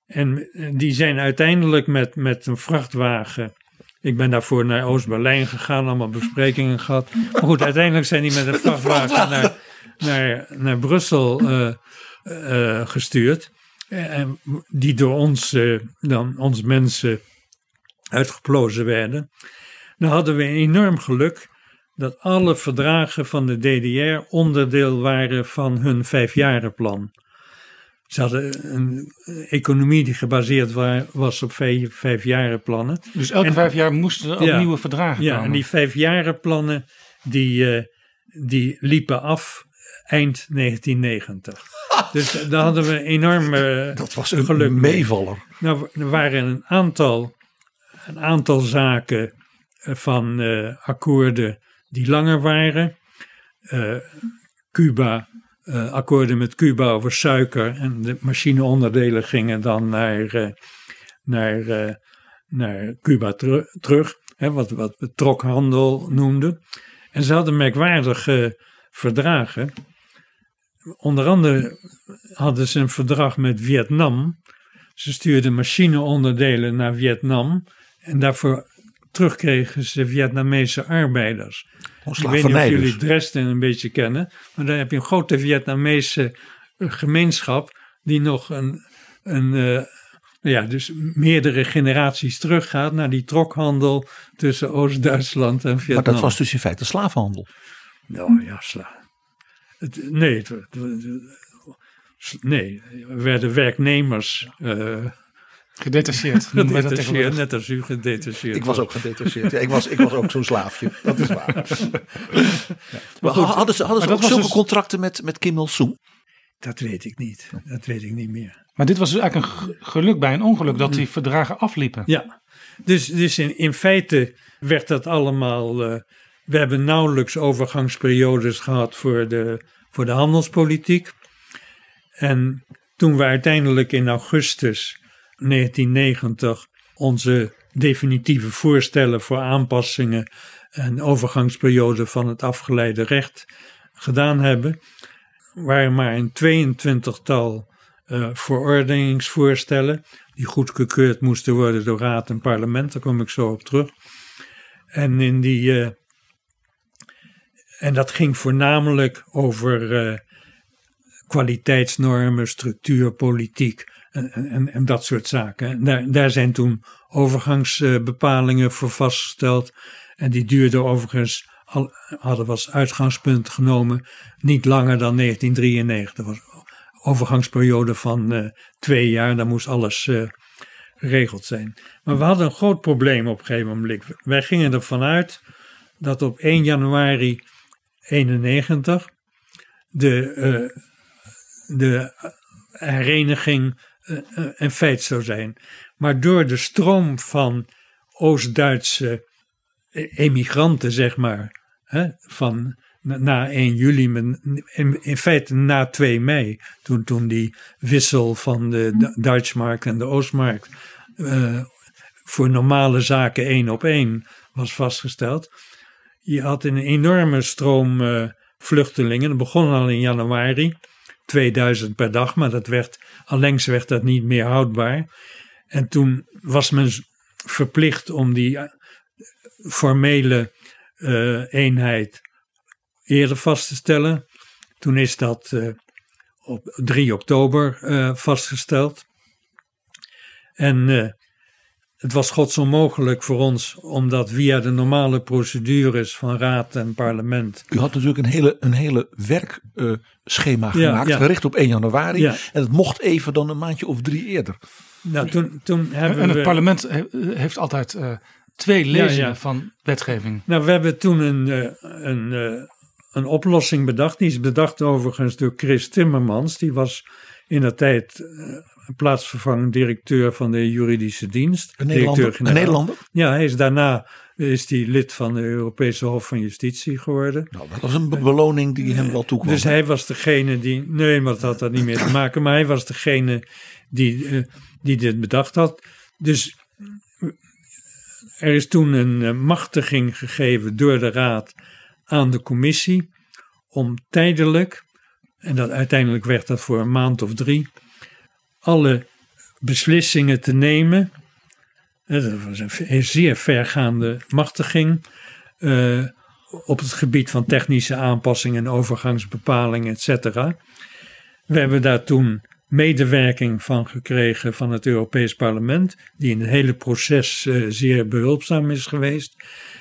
En die zijn uiteindelijk met, met een vrachtwagen. Ik ben daarvoor naar Oost-Berlijn gegaan, allemaal besprekingen gehad. Maar goed, uiteindelijk zijn die met een vrachtwagen naar, naar, naar Brussel uh, uh, gestuurd. En die door ons, uh, dan, ons mensen uitgeplozen werden. Dan hadden we enorm geluk dat alle verdragen van de DDR onderdeel waren van hun vijfjarenplan. Ze hadden een economie die gebaseerd was op vijf, vijfjarenplannen. Dus elke en, vijf jaar moesten er ook ja, nieuwe verdragen ja, komen? Ja, en die vijfjarenplannen die, uh, die liepen af eind 1990. dus daar hadden we enorm uh, Dat was een geluk meevaller. Nou, er waren een aantal, een aantal zaken van uh, akkoorden die langer waren. Cuba uh, akkoorden met Cuba over suiker. En de machineonderdelen gingen dan naar, uh, naar, uh, naar Cuba ter terug. Hè, wat, wat we trokhandel noemden. En ze hadden merkwaardige verdragen. Onder andere hadden ze een verdrag met Vietnam. Ze stuurden machineonderdelen naar Vietnam. En daarvoor terugkregen ze Vietnamese arbeiders. Ik weet niet of jullie dus. Dresden een beetje kennen, maar daar heb je een grote Vietnamese eh, gemeenschap die nog een, een eh, ja, dus meerdere generaties teruggaat naar die trokhandel tussen Oost-Duitsland en Vietnam. Maar dat was dus in feite slavenhandel. Nou ja, sla. Het, nee, het, het- het- nee, er werden werknemers uh, Gedetacheerd. net als u gedetacheerd Ik was ook gedetacheerd. Ja, ik, was, ik was ook zo'n slaafje. Dat is waar. Ja. Maar goed, hadden ze, hadden maar ze ook zulke dus- contracten met, met Kim Il-sung? Dat weet ik niet. Dat weet ik niet meer. Maar dit was dus eigenlijk een ge- geluk bij een ongeluk dat die verdragen afliepen. Ja, dus, dus in, in feite werd dat allemaal. eh, we hebben nauwelijks overgangsperiodes gehad voor de, voor de handelspolitiek. En toen we uiteindelijk in augustus 1990 onze definitieve voorstellen voor aanpassingen en overgangsperiode van het afgeleide recht gedaan hebben, waren maar een 22-tal eh, verordeningsvoorstellen die goedgekeurd moesten worden door raad en parlement. Daar kom ik zo op terug. En, in die, eh, en dat ging voornamelijk over eh, kwaliteitsnormen, structuurpolitiek en, en, dat soort zaken. En daar, zijn toen overgangsbepalingen voor vastgesteld. En die duurden overigens, al, hadden we als uitgangspunt genomen, niet langer dan 1993. Dat was overgangsperiode van eh, twee jaar, dan moest alles eh, geregeld zijn. Maar we hadden een groot probleem op een gegeven moment. Wij gingen ervan uit dat op 1 januari 91 de, eh, de hereniging een feit zou zijn. Maar door de stroom van Oost-Duitse eh, emigranten, zeg maar, hè, van na- na 1 juli, in, in feite na 2 mei, toen, toen die wissel van de Du- Duitsmark en de Oostmark eh, voor normale zaken één op één was vastgesteld. Je had een enorme stroom eh, vluchtelingen. Dat begon al in januari, 2000 per dag, maar dat werd, allengs werd dat niet meer houdbaar. En toen was men verplicht om die eh, formele eh, eenheid eerder vast te stellen. Toen is dat eh, op 3 oktober vastgesteld. En het was gods onmogelijk voor ons om dat via de normale procedures van raad en parlement. U had natuurlijk een hele, een hele werkschema gemaakt, ja. gericht op 1 januari. Ja. En het mocht even dan een maandje of drie eerder. Nou, toen, toen hebben En het we, parlement he- heeft altijd eh, twee lezingen ja. van wetgeving. Nou, we hebben toen een, eh, een, eh, een oplossing bedacht. Die is bedacht overigens door Chris Timmermans. Die was in de tijd eh, plaatsvervangend directeur van de juridische dienst. Een Nederlander? Een Nederlander? Ja, hij is daarna is hij lid van de Europese Hof van Justitie geworden. Nou, dat was een be- beloning die hem wel toekwam. Dus hij was degene die. Nee, maar dat had daar niet mee te maken. Maar hij was degene die, eh, die dit bedacht had. Dus er is toen een eh, machtiging gegeven door de Raad aan de commissie. om tijdelijk, en dat, uiteindelijk werd dat voor een maand of drie. Alle beslissingen te nemen. Eh, Dat was een zeer vergaande machtiging. eh, op het gebied van technische aanpassingen en overgangsbepalingen, et cetera. We hebben daar toen medewerking van gekregen van het Europees Parlement, die in het hele proces eh, zeer behulpzaam is geweest.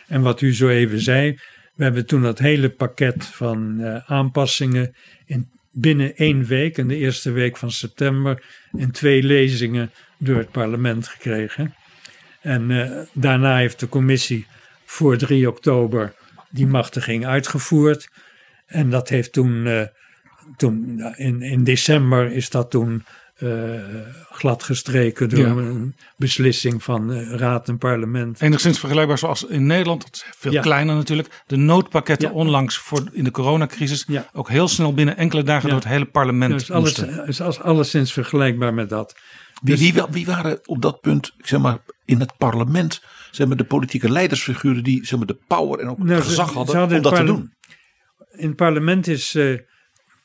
En wat u zo even zei, we hebben toen dat hele pakket van aanpassingen in binnen één week, in de eerste week van september, in twee lezingen door het parlement gekregen. En eh, daarna heeft de commissie voor 3 oktober die machtiging uitgevoerd. En dat heeft toen, eh, toen in, in december is dat toen eh, gladgestreken door Ja. een beslissing van eh, raad en parlement. Enigszins vergelijkbaar zoals in Nederland, dat is veel Ja. kleiner natuurlijk. De noodpakketten Ja. onlangs voor in de coronacrisis Ja. ook heel snel binnen enkele dagen Ja. door het hele parlement Dus alles, moesten. is alles, alleszins vergelijkbaar met dat. Wie, Dus- wie, wa- wie waren op dat punt, zeg maar, in het parlement, zeg maar, de politieke leidersfiguren die zeg maar, de power en ook Nou, ze- gezag ze hadden hadden om dat te het doen? In het parlement is eh,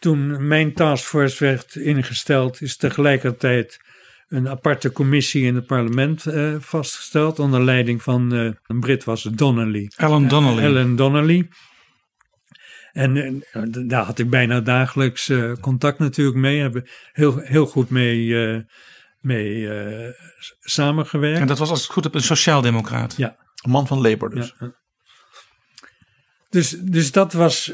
toen mijn taskforce werd ingesteld, is tegelijkertijd een aparte commissie in het parlement uh, vastgesteld. Onder leiding van uh, een Brit was het Donnelly. Alan Donnelly. Alan Donnelly. En daar had ik bijna dagelijks contact natuurlijk mee. Hebben heel, heel goed mee, mee samengewerkt. En dat was als het goed heb een sociaaldemocraat. Ja. Een man van Labour dus. Ja. Dus, dus dat was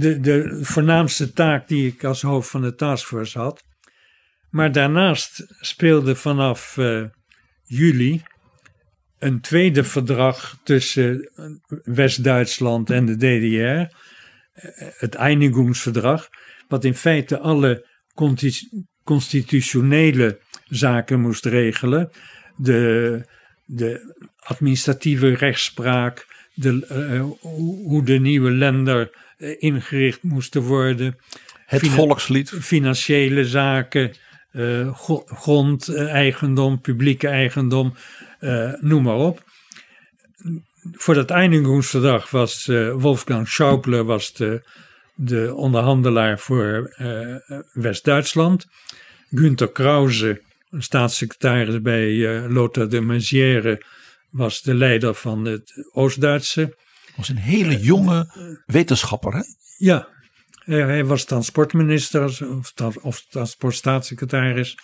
de, de voornaamste taak die ik als hoofd van de taskforce had. Maar daarnaast speelde vanaf uh, juli een tweede verdrag tussen West-Duitsland en de DDR, het Einigungsverdrag, wat in feite alle constitutionele zaken moest regelen. De, de administratieve rechtspraak, de, uh, hoe de nieuwe lender ingericht moesten worden. Het volkslied. Financiële zaken, uh, grondeigendom, publieke eigendom, noem maar op. Voor dat Einigungsverdrag was Wolfgang Schäuble was de, de onderhandelaar voor West-Duitsland. Günther Krause, een staatssecretaris bij Lothar de Maizière, was de leider van het Oost-Duitse. Was een hele jonge wetenschapper, hè? Ja, hij was transportminister of, of transportstaatssecretaris.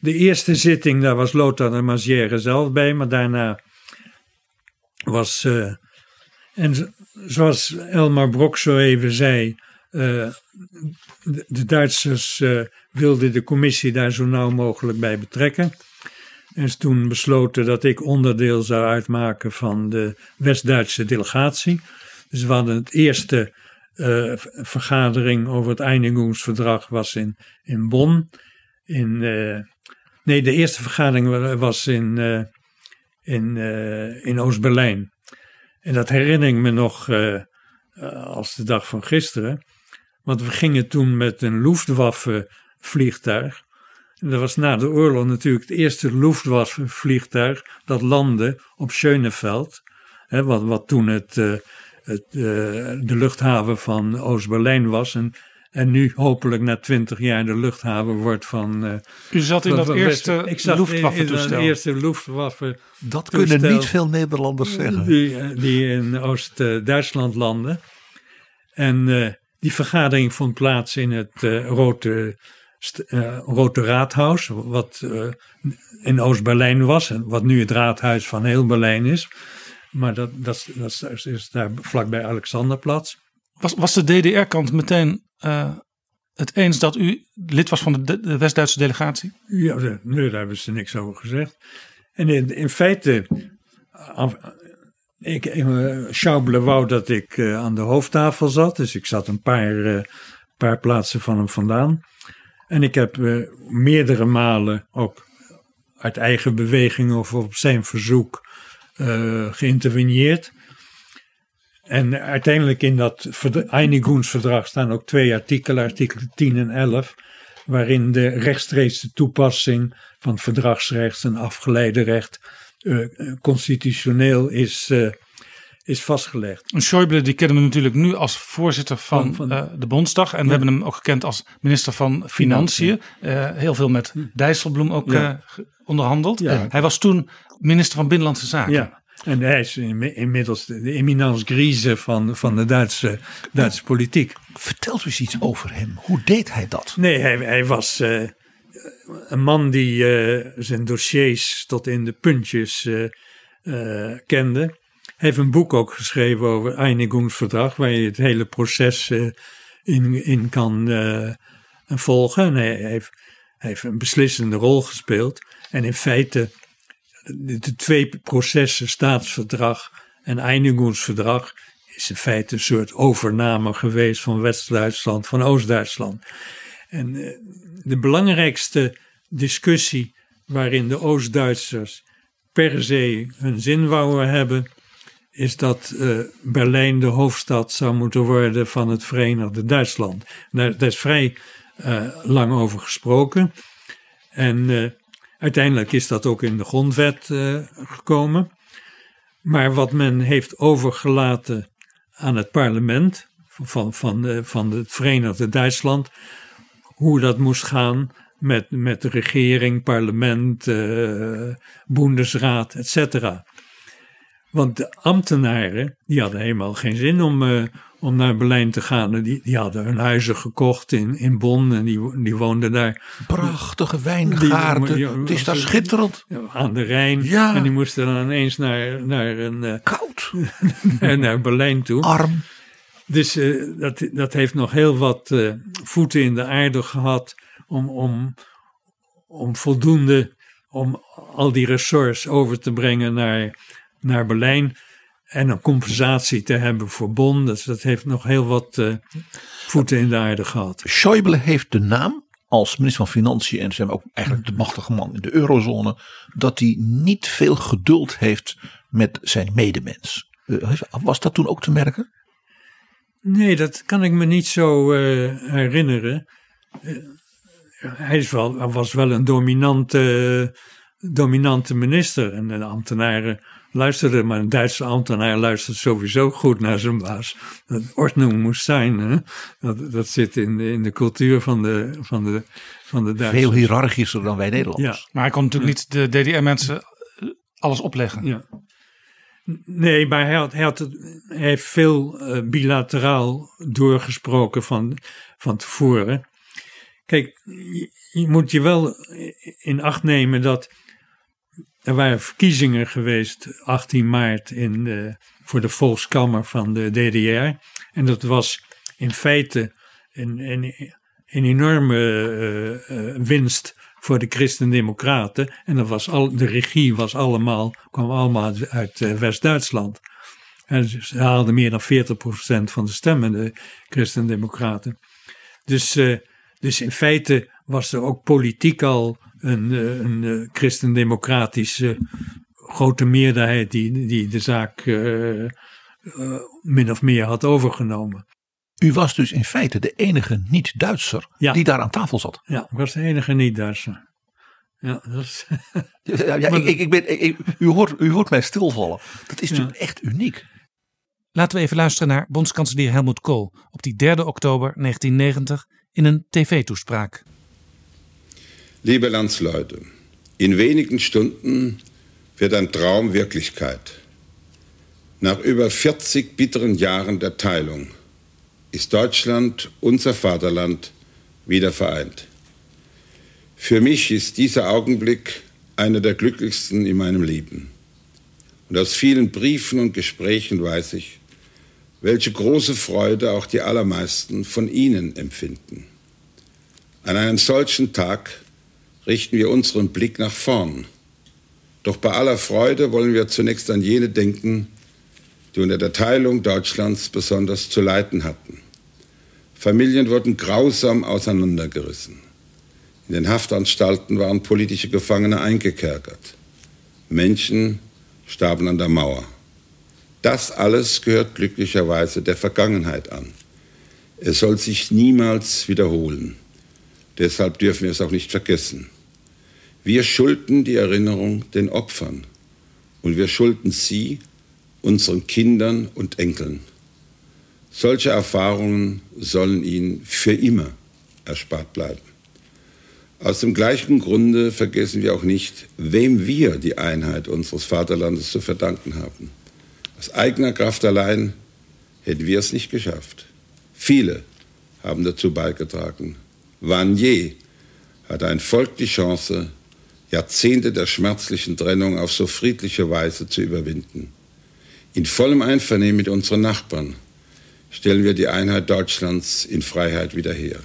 De eerste zitting, daar was Lothar de Maizière zelf bij, maar daarna was. Uh, en zoals Elmar Brok zo even zei, uh, de, Duitsers uh, wilden de commissie daar zo nauw mogelijk bij betrekken. Is toen besloten dat ik onderdeel zou uitmaken van de West-Duitse delegatie. Dus we hadden het eerste uh, vergadering over het Einigungsverdrag was in, in Bonn. In, uh, nee, de eerste vergadering was in, uh, in, in Oost-Berlijn. En dat herinner ik me nog als de dag van gisteren. Want we gingen toen met een Luftwaffe vliegtuig dat was na de oorlog natuurlijk het eerste Luftwaffe-vliegtuig dat landde op Schöneveld. Hè, wat, wat toen het, uh, het, uh, de luchthaven van Oost-Berlijn was. En, en nu hopelijk na twintig jaar de luchthaven wordt van... Uh, U zat in dat eerste ik zat Luftwaffe-toestel. In, in eerste Luftwaffe Dat kunnen niet veel Nederlanders zeggen. Die, die in Oost-Duitsland landde. En die vergadering vond plaats in het Rode uh, Rode Raadhuis, wat uh, in Oost-Berlijn was en wat nu het raadhuis van heel Berlijn is. Maar dat, dat, dat is daar vlakbij Alexanderplatz. Was, was de DDR-kant meteen uh, het eens dat u lid was van de, de West-Duitse delegatie? Ja, nee, daar hebben ze niks over gezegd. En in, in feite, ik, Schauble wou dat ik aan de hoofdtafel zat, dus ik zat een paar, paar plaatsen van hem vandaan. En ik heb uh, meerdere malen ook uit eigen beweging of op zijn verzoek uh, geïnterveneerd. En uiteindelijk in dat Einigungsverdrag staan ook twee artikelen, artikelen 10 en 11, waarin de rechtstreekse toepassing van verdragsrecht en afgeleide recht uh, constitutioneel is is vastgelegd. En Schäuble die kennen we natuurlijk nu als voorzitter van, van, uh, de Bondsdag. En ja. we hebben hem ook gekend als minister van Financiën. Uh, heel veel met Dijsselbloem ook ja. uh, onderhandeld. Ja. Hij was toen minister van Binnenlandse Zaken. Ja. En hij is inmiddels de eminence grise van, van de Duitse, Duitse politiek. Vertelt u eens iets over hem. Hoe deed hij dat? Nee, hij, hij was een man die zijn dossiers tot in de puntjes kende. Heeft een boek ook geschreven over Einigungsverdrag, waar je het hele proces uh, in, in kan uh, volgen. En hij, heeft, heeft een beslissende rol gespeeld. En in feite, de, twee processen, staatsverdrag en Einigungsverdrag, is in feite een soort overname geweest van West-Duitsland, van Oost-Duitsland. En uh, de belangrijkste discussie waarin de Oost-Duitsers per se hun zin wouden hebben, is dat uh, Berlijn de hoofdstad zou moeten worden van het Verenigde Duitsland. Daar, is vrij uh, lang over gesproken. En uh, uiteindelijk is dat ook in de grondwet gekomen. Maar wat men heeft overgelaten aan het parlement van, van, van het Verenigde Duitsland, hoe dat moest gaan, met, met de regering, parlement, uh, Bundesraad, et cetera. Want de ambtenaren, die hadden helemaal geen zin om, uh, om naar Berlijn te gaan. Die, die hadden hun huizen gekocht in, in Bonn en die, die woonden daar. Prachtige wijngaarden, het is daar schitterend. Aan de Rijn. Ja. En die moesten dan ineens naar, naar een... Uh, Koud. naar, naar Berlijn toe. Arm. Dus uh, dat, dat heeft nog heel wat uh, voeten in de aarde gehad om, om, om voldoende, om al die ressorts over te brengen naar, naar Berlijn. En een compensatie te hebben voor Bonn. Dus dat heeft nog heel wat uh, voeten in de aarde gehad. Schäuble heeft de naam als minister van Financiën en zijn ook eigenlijk de machtige man in de eurozone. Dat hij niet veel geduld heeft met zijn medemens. Was dat toen ook te merken? Nee, dat kan ik me niet zo uh, herinneren. Uh, hij is wel, was wel een dominante, dominante minister. En de ambtenaren luisterden, maar een Duitse ambtenaar luistert sowieso goed naar zijn baas. Dat ordnung moest zijn. Hè? Dat, dat zit in de, in de cultuur van de, van de, van de Duitsers. Veel hiërarchischer dan wij Nederlanders. Ja. Maar hij kon natuurlijk niet de DDR-mensen alles opleggen. Ja. Nee, maar hij, had, hij, had, hij heeft veel uh, bilateraal doorgesproken van, van tevoren. Kijk, je, je, moet je wel in acht nemen dat er waren verkiezingen geweest 18 maart in voor de Volkskammer van de DDR. En dat was in feite een, een, enorme uh, uh, winst voor de Christen-Democraten. En dat was al, de regie was allemaal, kwam allemaal uit uh, West-Duitsland. En ze haalden meer dan 40% van de stemmen, de Christen-Democraten. Dus, dus in feite was er ook politiek al een, een, een christendemocratische grote meerderheid die, die de zaak uh, min of meer had overgenomen. U was dus in feite de enige niet-Duitser ja. die daar aan tafel zat. Ja, ik was de enige niet-Duitser. Ja, dat is... ja, ja ik, ik, ik ben, ik, u, hoort, u hoort mij stilvallen. Dat is natuurlijk echt uniek. Laten we even luisteren naar bondskanselier Helmut Kohl op die 3 oktober 1990 in een tv-toespraak. Liebe Landsleute, in wenigen Stunden wird ein Traum Wirklichkeit. Nach über 40 bitteren Jahren der Teilung ist Deutschland, unser Vaterland, wieder vereint. Für mich ist dieser Augenblick einer der glücklichsten in meinem Leben. Und aus vielen Briefen und Gesprächen weiß ich, welche große Freude auch die allermeisten von Ihnen empfinden. An einem solchen Tag richten wir unseren Blick nach vorn. Doch bei aller Freude wollen wir zunächst an jene denken, die unter der Teilung Deutschlands besonders zu leiden hatten. Familien wurden grausam auseinandergerissen. In den Haftanstalten waren politische Gefangene eingekerkert. Menschen starben an der Mauer. Das alles gehört glücklicherweise der Vergangenheit an. Es soll sich niemals wiederholen. Deshalb dürfen wir es auch nicht vergessen. Wir schulden die Erinnerung den Opfern und wir schulden sie unseren Kindern und Enkeln. Solche Erfahrungen sollen ihnen für immer erspart bleiben. Aus dem gleichen Grunde vergessen wir auch nicht, wem wir die Einheit unseres Vaterlandes zu verdanken haben. Aus eigener Kraft allein hätten wir es nicht geschafft. Viele haben dazu beigetragen. Wann je hat ein Volk die Chance, Jahrzehnte der schmerzlichen Trennung auf so friedliche Weise zu überwinden. In vollem Einvernehmen mit unseren Nachbarn stellen wir die Einheit Deutschlands in Freiheit wieder her.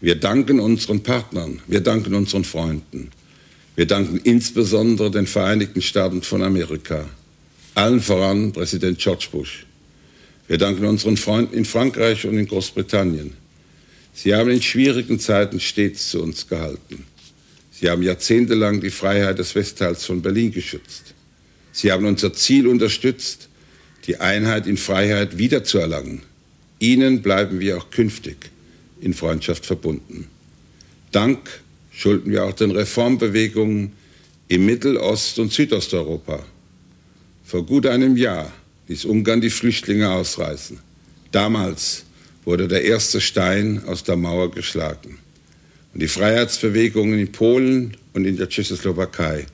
Wir danken unseren Partnern, wir danken unseren Freunden, wir danken insbesondere den Vereinigten Staaten von Amerika, allen voran Präsident George Bush. Wir danken unseren Freunden in Frankreich und in Großbritannien. Sie haben in schwierigen Zeiten stets zu uns gehalten. Sie haben jahrzehntelang die Freiheit des Westteils von Berlin geschützt. Sie haben unser Ziel unterstützt, die Einheit in Freiheit wiederzuerlangen. Ihnen bleiben wir auch künftig in Freundschaft verbunden. Dank schulden wir auch den Reformbewegungen im Mittel-, Ost- und Südosteuropa. Vor gut einem Jahr ließ Ungarn die Flüchtlinge ausreißen. Damals wurde der erste Stein aus der Mauer geschlagen. Und die Freiheitsbewegungen in Polen und in der Tschechoslowakei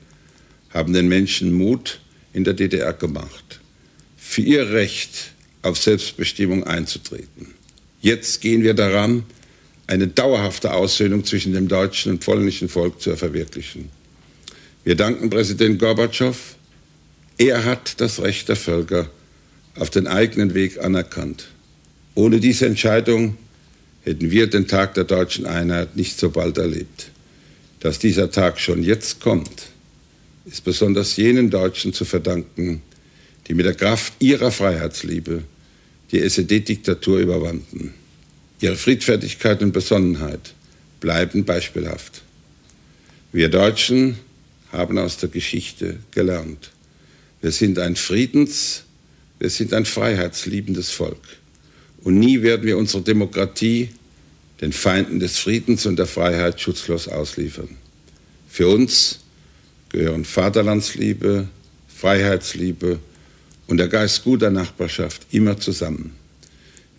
haben den Menschen Mut in der DDR gemacht, für ihr Recht auf Selbstbestimmung einzutreten. Jetzt gehen wir daran, eine dauerhafte Aussöhnung zwischen dem deutschen und polnischen Volk zu verwirklichen. Wir danken Präsident Gorbatschow. Er hat das Recht der Völker auf den eigenen Weg anerkannt. Ohne diese Entscheidung hätten wir den Tag der deutschen Einheit nicht so bald erlebt. Dass dieser Tag schon jetzt kommt, ist besonders jenen Deutschen zu verdanken, die mit der Kraft ihrer Freiheitsliebe die SED-Diktatur überwanden. Ihre Friedfertigkeit und Besonnenheit bleiben beispielhaft. Wir Deutschen haben aus der Geschichte gelernt. Wir sind ein Friedens-, wir sind ein freiheitsliebendes Volk. Und nie werden wir unsere Demokratie den Feinden des Friedens und der Freiheit schutzlos ausliefern. Für uns gehören Vaterlandsliebe, Freiheitsliebe und der Geist guter Nachbarschaft immer zusammen.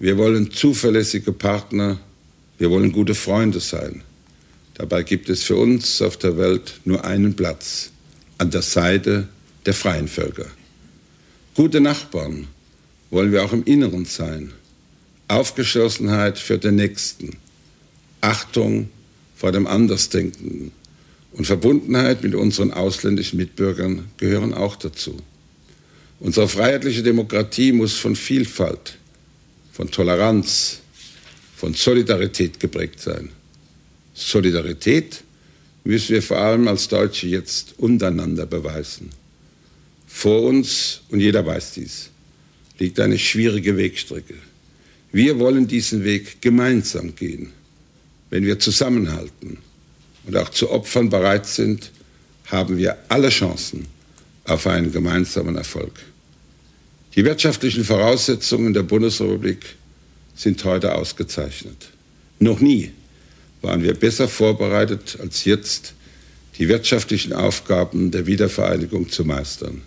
Wir wollen zuverlässige Partner, wir wollen gute Freunde sein. Dabei gibt es für uns auf der Welt nur einen Platz, an der Seite der freien Völker. Gute Nachbarn wollen wir auch im Inneren sein. Aufgeschlossenheit für den Nächsten, Achtung vor dem Andersdenkenden und Verbundenheit mit unseren ausländischen Mitbürgern gehören auch dazu. Unsere freiheitliche Demokratie muss von Vielfalt, von Toleranz, von Solidarität geprägt sein. Solidarität müssen wir vor allem als Deutsche jetzt untereinander beweisen. Vor uns, und jeder weiß dies, liegt eine schwierige Wegstrecke. Wir wollen diesen Weg gemeinsam gehen. Wenn wir zusammenhalten und auch zu Opfern bereit sind, haben wir alle Chancen auf einen gemeinsamen Erfolg. Die wirtschaftlichen Voraussetzungen der Bundesrepublik sind heute ausgezeichnet. Noch nie waren wir besser vorbereitet als jetzt, die wirtschaftlichen Aufgaben der Wiedervereinigung zu meistern.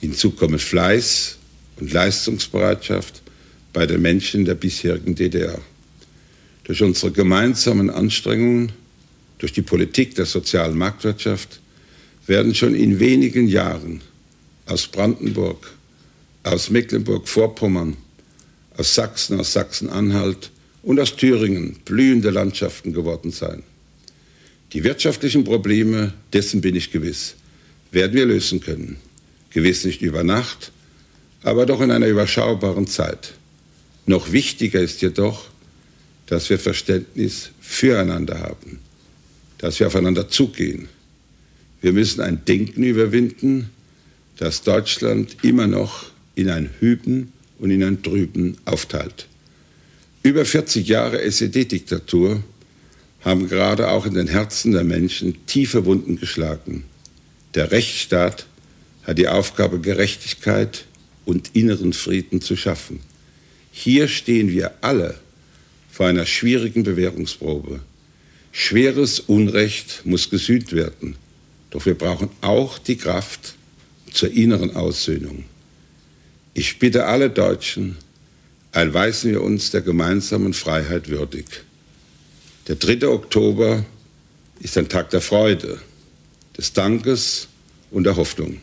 Hinzu kommen Fleiß und Leistungsbereitschaft bei den Menschen der bisherigen DDR. Durch unsere gemeinsamen Anstrengungen, durch die Politik der sozialen Marktwirtschaft werden schon in wenigen Jahren aus Brandenburg, aus Mecklenburg-Vorpommern, aus Sachsen, aus Sachsen-Anhalt und aus Thüringen blühende Landschaften geworden sein. Die wirtschaftlichen Probleme, dessen bin ich gewiss, werden wir lösen können. Gewiss nicht über Nacht, aber doch in einer überschaubaren Zeit. Noch wichtiger ist jedoch, dass wir Verständnis füreinander haben, dass wir aufeinander zugehen. Wir müssen ein Denken überwinden, das Deutschland immer noch in ein Hüben und in ein Drüben aufteilt. Über 40 Jahre SED-Diktatur haben gerade auch in den Herzen der Menschen tiefe Wunden geschlagen. Der Rechtsstaat hat die Aufgabe, Gerechtigkeit und inneren Frieden zu schaffen. Hier stehen wir alle vor einer schwierigen Bewährungsprobe. Schweres Unrecht muss gesühnt werden, doch wir brauchen auch die Kraft zur inneren Aussöhnung. Ich bitte alle Deutschen, erweisen wir uns der gemeinsamen Freiheit würdig. Der 3. Oktober ist ein Tag der Freude, des Dankes und der Hoffnung.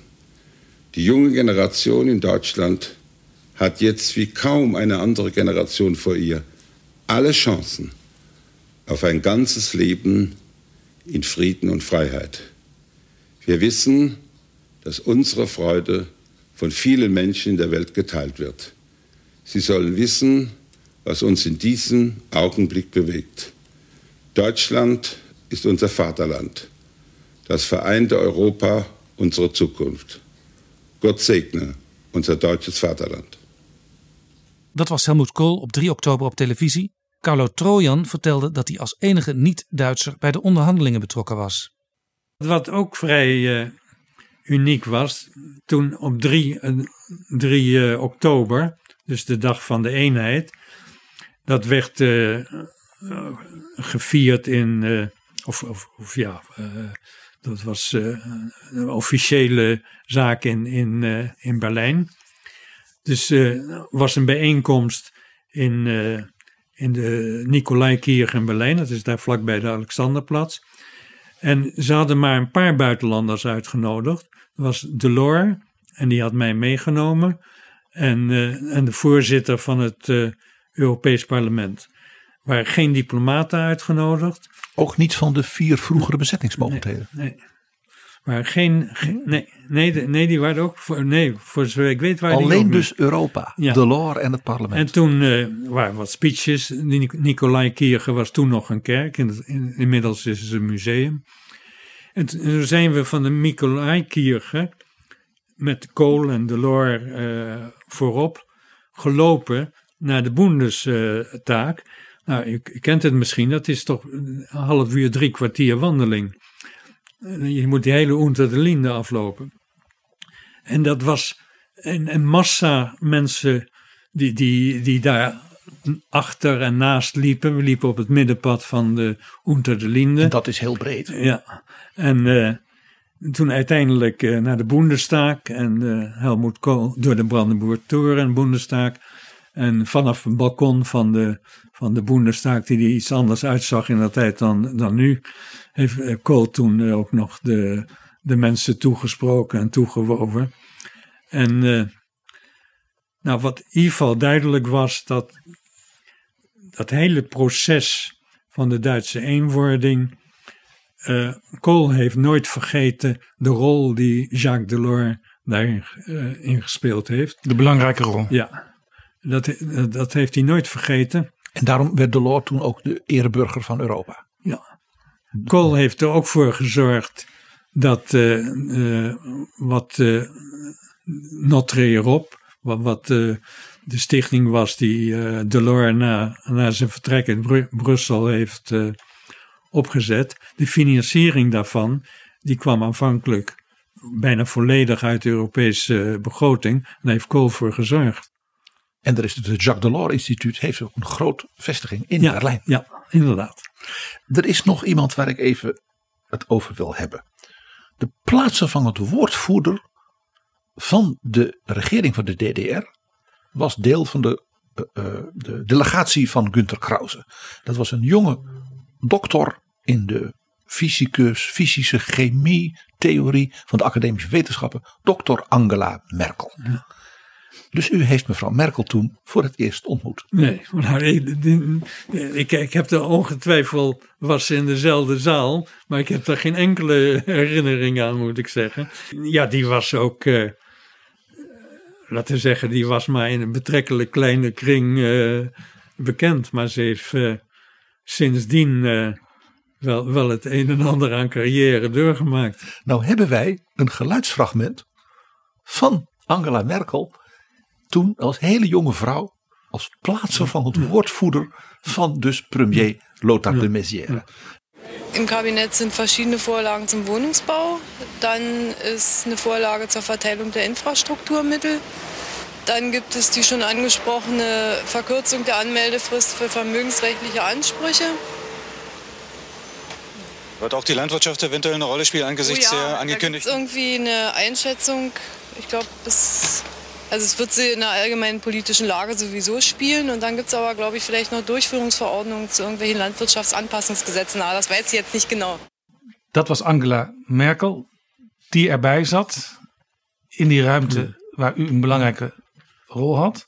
Die junge Generation in Deutschland hat jetzt wie kaum eine andere Generation vor ihr alle Chancen auf ein ganzes Leben in Frieden und Freiheit. Wir wissen, dass unsere Freude von vielen Menschen in der Welt geteilt wird. Sie sollen wissen, was uns in diesem Augenblick bewegt. Deutschland ist unser Vaterland, das vereinte Europa unsere Zukunft. Gott segne unser deutsches Vaterland. Dat was Helmut Kohl op 3 oktober op televisie. Carlo Trojan vertelde dat hij als enige niet-Duitser bij de onderhandelingen betrokken was. Wat ook vrij uh, uniek was, toen op 3, 3 uh, oktober, dus de dag van de eenheid, dat werd gevierd in, of, of, of, ja, dat was een officiële zaak in, in, in Berlijn. Dus er was een bijeenkomst in in de Nicolai-Kierg in Berlijn. Dat is daar vlakbij de Alexanderplatz. En ze hadden maar een paar buitenlanders uitgenodigd. Dat was Delors, en die had mij meegenomen. En, uh, en de voorzitter van het uh, Europees Parlement. Er waren geen diplomaten uitgenodigd. Ook niet van de vier vroegere bezettingsmogendheden? Nee, nee. Maar geen, geen, nee, nee, nee, die waren ook voor, nee, voor zover ik weet waren Alleen die dus. Europa, Ja. Delors en het parlement. En toen uh, waren wat speeches. Nicolai Kierge was toen nog een kerk. In inmiddels is het een museum. En toen zijn we van de Nicolai Kierge met Kool en Delors uh, voorop gelopen naar de Bundestaag. Nou, u, u kent het misschien, dat is toch een half uur, drie kwartier wandeling. Je moet die hele Unter de Linde aflopen. En dat was een, een massa mensen die, die, die daar achter en naast liepen. We liepen op het middenpad van de Unter de Linde. En dat is heel breed. Ja, en uh, toen uiteindelijk uh, naar de Bundestag en uh, Helmoet Kool door de Brandenburg Toren en Bundestag. En vanaf het balkon van de, van de Bundestag, die er iets anders uitzag in dat tijd dan, dan nu, heeft Kool toen ook nog de, de mensen toegesproken en toegewoven. En uh, nou, wat in ieder geval duidelijk was, dat dat hele proces van de Duitse eenwording, uh, Kool heeft nooit vergeten de rol die Jacques Delors daarin uh, in gespeeld heeft. De belangrijke rol. Ja, dat, dat heeft hij nooit vergeten. En daarom werd Delors toen ook de ereburger van Europa. Kool heeft er ook voor gezorgd dat uh, uh, wat uh, Notre Europe, wat, wat de stichting was die Delors na, na zijn vertrek in Bru Brussel heeft opgezet, de financiering daarvan, die kwam aanvankelijk bijna volledig uit de Europese begroting. En daar heeft Kool voor gezorgd. En er is het Jacques Delors Instituut, heeft ook een grote vestiging in ja, Berlijn. Ja, inderdaad. Er is nog iemand waar ik even het over wil hebben. De plaatsvervangend woordvoerder van de regering van de DDR was deel van de, uh, uh, de delegatie van Günter Krause. Dat was een jonge dokter in de fysicus, fysische chemie, theorie van de academische wetenschappen, dokter Angela Merkel. Dus u heeft mevrouw Merkel toen voor het eerst ontmoet. Nee, maar ik, ik, ik heb er ongetwijfeld, was in dezelfde zaal, maar ik heb daar geen enkele herinnering aan, moet ik zeggen. Ja, die was ook, uh, laten we zeggen, die was maar in een betrekkelijk kleine kring uh, bekend. Maar ze heeft uh, sindsdien wel, wel het een en ander aan carrière doorgemaakt. Nou hebben wij een geluidsfragment van Angela Merkel toen als hele jonge vrouw als plaatsvervangend woordvoerder van dus premier Lothar de Maizière. Im Kabinett sind verschiedene Vorlagen zum Wohnungsbau. Dann ist eine Vorlage zur Verteilung der Infrastrukturmittel. Dann gibt es die schon angesprochene Verkürzung der Anmeldefrist für vermögensrechtliche Ansprüche. Wird auch die Landwirtschaft eventuell eine Rolle spielen angesichts oh ja, der angekündigten? Da irgendwie eine Einschätzung. Ich glaube, bis also es wird sie in der allgemeinen politischen Lage sowieso spielen und dann gibt es aber, glaube ich, vielleicht noch Durchführungsverordnungen zu irgendwelchen Landwirtschaftsanpassungsgesetzen. Aber das weiß ich jetzt nicht genau. Dat was Angela Merkel, die erbij zat in die ruimte ja. waar u een belangrijke rol had.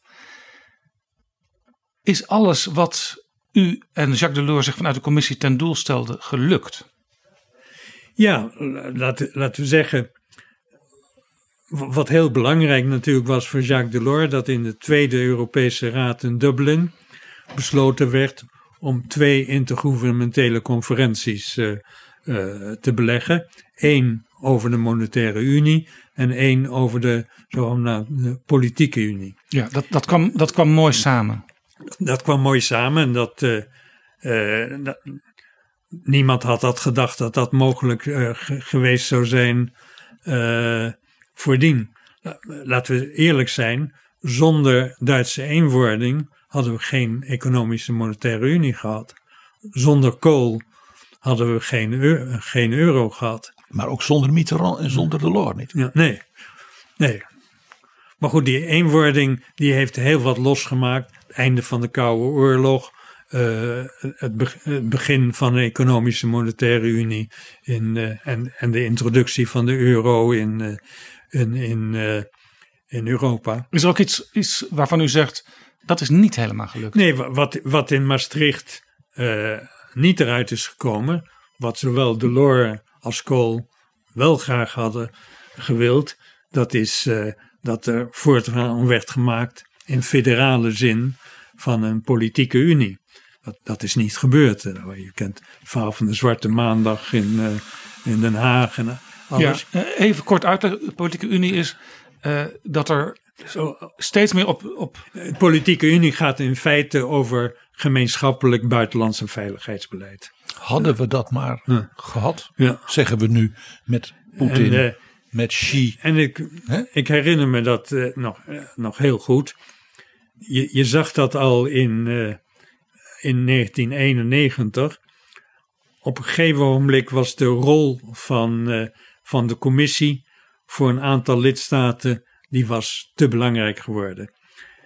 Is alles wat u en Jacques Delors zich vanuit de commissie ten doel stelden gelukt? Ja, laten we zeggen wat heel belangrijk natuurlijk was voor Jacques Delors, dat in de Tweede Europese Raad in Dublin besloten werd om twee intergouvernementele conferenties uh, uh, te beleggen. Eén over de monetaire unie en één over de zogenaamde politieke unie. Ja, dat, dat, kwam, dat kwam mooi samen. Dat kwam mooi samen en dat, uh, dat niemand had dat gedacht dat dat mogelijk geweest zou zijn voordien, laten we eerlijk zijn, zonder Duitse eenwording hadden we geen economische monetaire unie gehad. Zonder kool hadden we geen, euro, geen euro gehad. Maar ook zonder Mitterrand en zonder Delors niet. Ja, nee, nee. Maar goed, die eenwording die heeft heel wat losgemaakt. Het einde van de Koude Oorlog, eh, het, be- het begin van de economische monetaire unie in, eh, en, en de introductie van de euro in, eh, in, in, eh, in Europa. Is er ook iets, iets waarvan u zegt, dat is niet helemaal gelukt? Nee, wa- wat, wat in Maastricht eh, niet eruit is gekomen, wat zowel Delors als Kool wel graag hadden gewild, dat is eh, dat er voortgang werd gemaakt in federale zin van een politieke unie. Dat, dat is niet gebeurd. Je kent het verhaal van de Zwarte Maandag in, in Den Haag en Ja, eh, even kort uitleggen. De politieke unie is eh, dat er steeds meer op, op... De politieke unie gaat in feite over gemeenschappelijk buitenlands en veiligheidsbeleid. Hadden we dat maar gehad, Ja. zeggen we nu met Poetin, En, eh, met Xi. En ik, ik herinner me dat eh, nog, nog heel goed. Je, je zag dat al in, eh, in 1991. Op een gegeven ogenblik was de rol van, eh, van de commissie voor een aantal lidstaten die was te belangrijk geworden.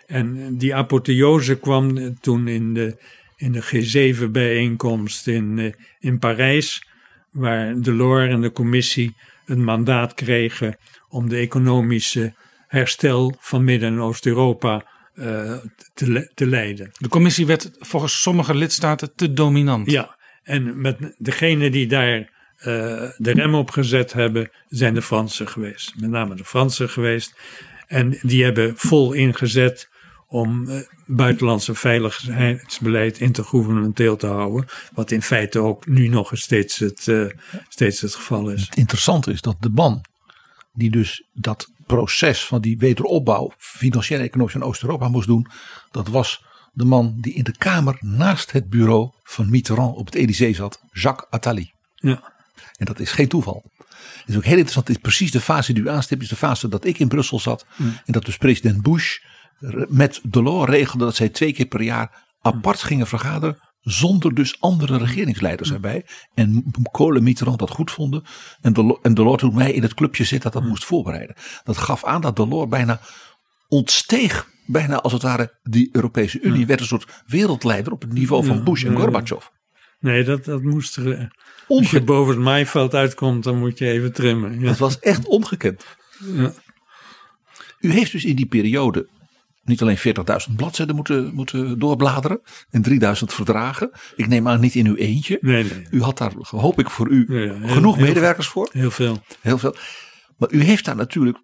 En die apotheose kwam toen in de, in de G7-bijeenkomst in, eh, in Parijs, waar Delors en de commissie een mandaat kregen om de economische herstel van Midden- en Oost-Europa eh, te, le- te leiden. De commissie werd volgens sommige lidstaten te dominant. Ja, en met degene die daar de rem op gezet hebben, zijn de Fransen geweest. Met name de Fransen geweest. En die hebben vol ingezet om eh, buitenlands en veiligheidsbeleid intergouvernementeel te houden. Wat in feite ook nu nog steeds het, eh, steeds het geval is. Het interessante is dat de man die dus dat proces van die wederopbouw financiële en economisch in Oost-Europa moest doen, dat was de man die in de kamer naast het bureau van Mitterrand op het Elysée zat, Jacques Attali. Ja. En dat is geen toeval. Het is ook heel interessant, het is precies de fase die u aanstipt, is de fase dat ik in Brussel zat Mm. en dat dus president Bush met Delors regelde dat zij twee keer per jaar apart gingen vergaderen zonder dus andere regeringsleiders erbij. En Kool en Mitterrand dat goed vonden. En Delors, en Delors toen mij in het clubje zit dat dat moest voorbereiden. Dat gaf aan dat Delors bijna ontsteeg, bijna als het ware, die Europese Unie. Werd een soort wereldleider op het niveau van Bush en. Gorbachev. Nee, dat, dat moest er. Als je boven het maaiveld uitkomt, dan moet je even trimmen. Ja. Dat was echt ongekend. Ja. U heeft dus in die periode niet alleen 40.000 bladzijden moeten, moeten doorbladeren en 3000 verdragen. Ik neem aan niet in uw eentje. Nee, nee. U had daar, hoop ik voor u, Ja, ja, heel- genoeg heel medewerkers voor. Heel veel. Heel veel. Maar u heeft daar natuurlijk,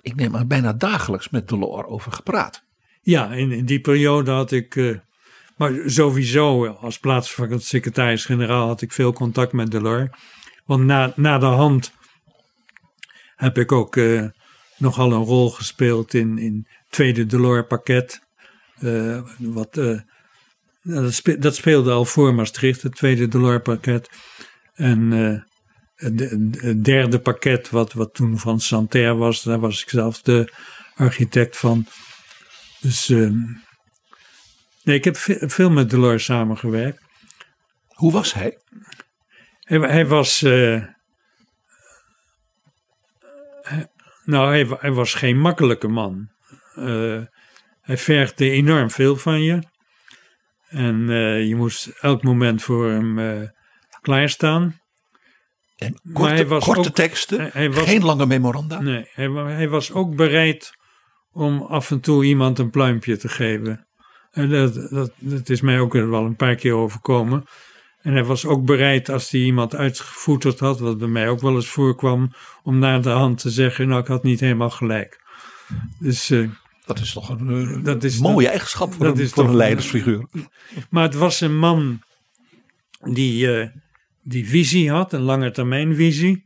ik neem aan bijna dagelijks met Delors over gepraat. Ja, in, in die periode had ik. eh, maar sowieso, als plaatsvervangend secretaris-generaal had ik veel contact met Delors. Want na, na de hand heb ik ook eh, nogal een rol gespeeld in, in tweede Delors-pakket. Eh, wat, eh, nou, dat, dat speelde al voor Maastricht, het tweede Delors-pakket. En het derde pakket, wat, wat toen van Santerre was, daar was ik zelf de architect van. Dus ehm, nee, ik heb ve- veel met Delors samengewerkt. Hoe was hij? Hij, hij was. eh, nou, hij, wa- hij was geen makkelijke man. Eh, hij vergde enorm veel van je. En eh, je moest elk moment voor hem klaarstaan. En Maar korte, hij was korte ook- teksten, hij- was- geen lange memoranda. Nee, hij, hij was ook bereid om af en toe iemand een pluimpje te geven. En dat, dat, dat is mij ook wel een paar keer overkomen. En hij was ook bereid als hij iemand uitgevoeterd had, wat bij mij ook wel eens voorkwam, om naar de hand te zeggen, nou ik had niet helemaal gelijk. Dus eh, Dat is toch een eh, dat is mooie dat- eigenschap voor, dat een, is voor toch- een leidersfiguur. Maar het was een man die, eh, die visie had, een lange termijn visie.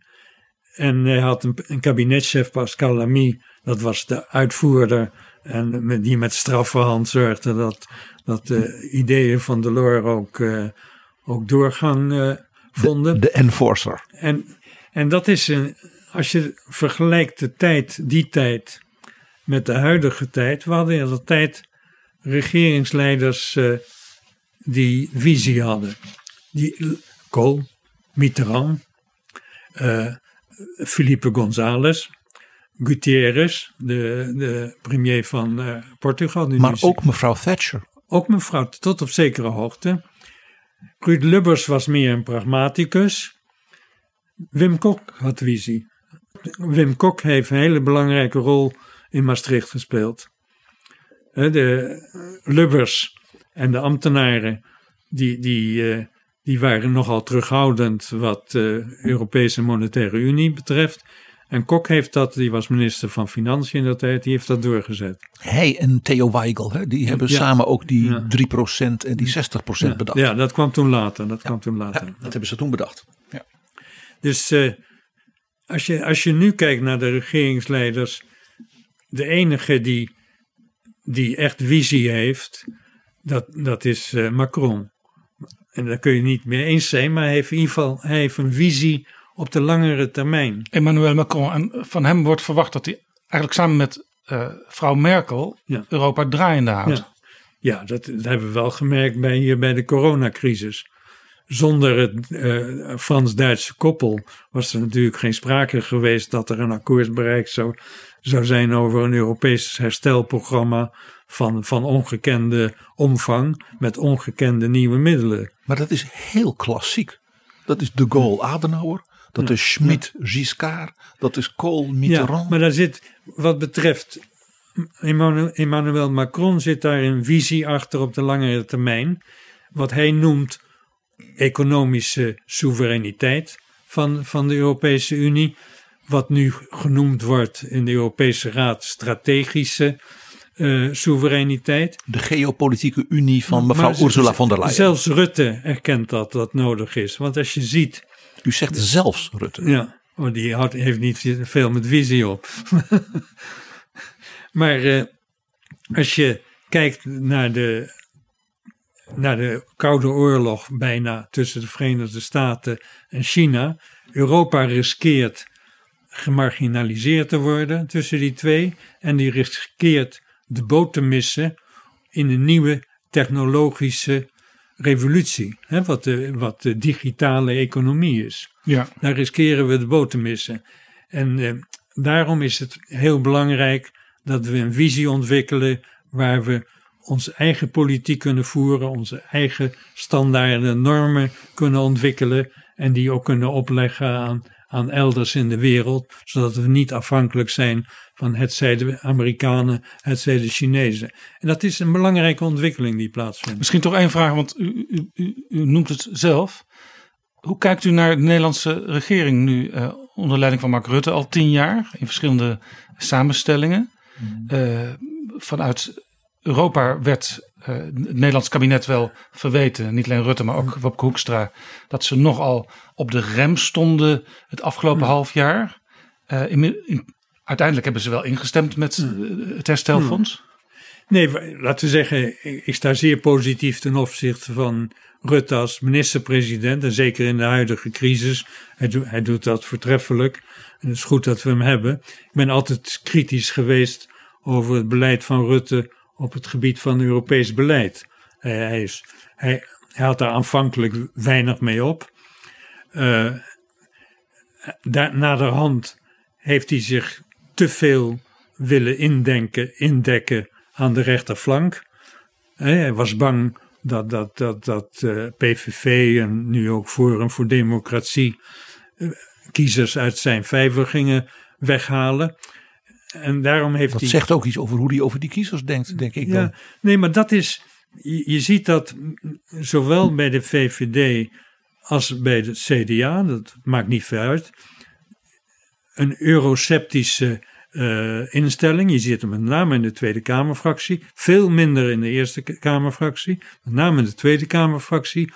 En hij had een, een kabinetchef, Pascal Lamy, dat was de uitvoerder. En die met straffe hand zorgde dat, dat de ideeën van Delors ook, eh, ook doorgang eh, vonden. De enforcer. En, en dat is een, als je vergelijkt de tijd, die tijd, met de huidige tijd. We hadden in de tijd regeringsleiders eh, die visie hadden. Die, Kool, Mitterrand, eh, Felipe González, Gutierrez, de, de premier van eh, Portugal. die Maar nu- ook mevrouw Thatcher. ook mevrouw tot op zekere hoogte. Ruud Lubbers was meer een pragmaticus. Wim Kok had visie. Wim Kok heeft een hele belangrijke rol in Maastricht gespeeld. De Lubbers en de ambtenaren, die, die, eh, die waren nogal terughoudend wat de Europese Monetaire Unie betreft. En Kok heeft dat, die was minister van Financiën in dat tijd, die heeft dat doorgezet. Hij en Theo Weigel, hè, die hebben Ja. samen ook die Ja. 3% en die 60% Ja, bedacht. Ja, dat kwam toen later. Dat kwam toen later. Dat hebben ze toen bedacht. Ja. Dus eh, als, je, als je nu kijkt naar de regeringsleiders, de enige die, die echt visie heeft, dat, dat is eh, Macron. En daar kun je niet mee eens zijn, maar hij heeft in ieder geval hij heeft een visie op de langere termijn. Emmanuel Macron. En van hem wordt verwacht dat hij eigenlijk samen met eh, vrouw Merkel Ja. Europa draaiende houdt. Ja, ja dat, dat hebben we wel gemerkt bij, hier bij de coronacrisis. Zonder het eh, Frans-Duitse koppel was er natuurlijk geen sprake geweest dat er een akkoord bereikt zou, zou zijn over een Europees herstelprogramma van, van ongekende omvang met ongekende nieuwe middelen. Maar dat is heel klassiek. Dat is de Gaulle Adenauer, dat is Schmidt Giscard, dat is Kohl Mitterrand. Ja, maar daar zit, wat betreft Emmanuel, Macron, zit daar een visie achter op de langere termijn. Wat hij noemt economische soevereiniteit van, van de Europese Unie. Wat nu genoemd wordt in de Europese Raad strategische eh, soevereiniteit. De geopolitieke unie van mevrouw Maar Ursula von der Leyen. Zelfs Rutte erkent dat dat nodig is. Want als je ziet. U zegt zelfs Rutte. Ja, oh, die heeft niet veel met visie op. maar eh, als je kijkt naar de, naar de Koude Oorlog bijna tussen de Verenigde Staten en China. Europa riskeert gemarginaliseerd te worden tussen die twee. En die riskeert de boot te missen in een nieuwe technologische revolutie. Hè, wat, de, wat de digitale economie is. Ja. Daar riskeren we de boot te missen. En eh, daarom is het heel belangrijk dat we een visie ontwikkelen waar we onze eigen politiek kunnen voeren, onze eigen standaarden, normen kunnen ontwikkelen en die ook kunnen opleggen aan, aan elders in de wereld, zodat we niet afhankelijk zijn van het zij de Amerikanen, het zij de Chinezen. En dat is een belangrijke ontwikkeling die plaatsvindt. Misschien toch één vraag, want u, u, u, u noemt het zelf. Hoe kijkt u naar de Nederlandse regering nu eh, onder leiding van Mark Rutte al tien jaar in verschillende samenstellingen? Eh, vanuit Europa werd eh, het Nederlands kabinet wel verweten, niet alleen Rutte, maar ook Wopke Hoekstra, dat ze nogal op de rem stonden het afgelopen half jaar. Eh, in- in- uiteindelijk hebben ze wel ingestemd met eh, het herstelfonds. Nee, wa- laten we zeggen, ik sta zeer positief ten opzichte van Rutte als minister-president. En zeker in de huidige crisis. Hij, doet- hij doet dat voortreffelijk. En het is goed dat we hem hebben. Ik ben altijd kritisch geweest over het beleid van Rutte op het gebied van Europees beleid. Hij, hij, is, hij, hij had daar aanvankelijk weinig mee op. Eh, daar, naderhand heeft hij zich te veel willen indenken, indekken aan de rechterflank. Hij was bang dat, dat, dat, dat eh, PVV en nu ook Forum voor Democratie eh, kiezers uit zijn vijver gingen weghalen. En daarom heeft Dat hij. zegt ook iets over hoe hij over die kiezers denkt, denk ik dan. Nee, maar dat is. Je, je ziet dat zowel bij de VVD als bij de CDA, dat maakt niet veel uit, een euroceptische eh, instelling. Je ziet hem met name in de Tweede Kamerfractie, veel minder in de Eerste Kamerfractie, met name in de Tweede Kamerfractie.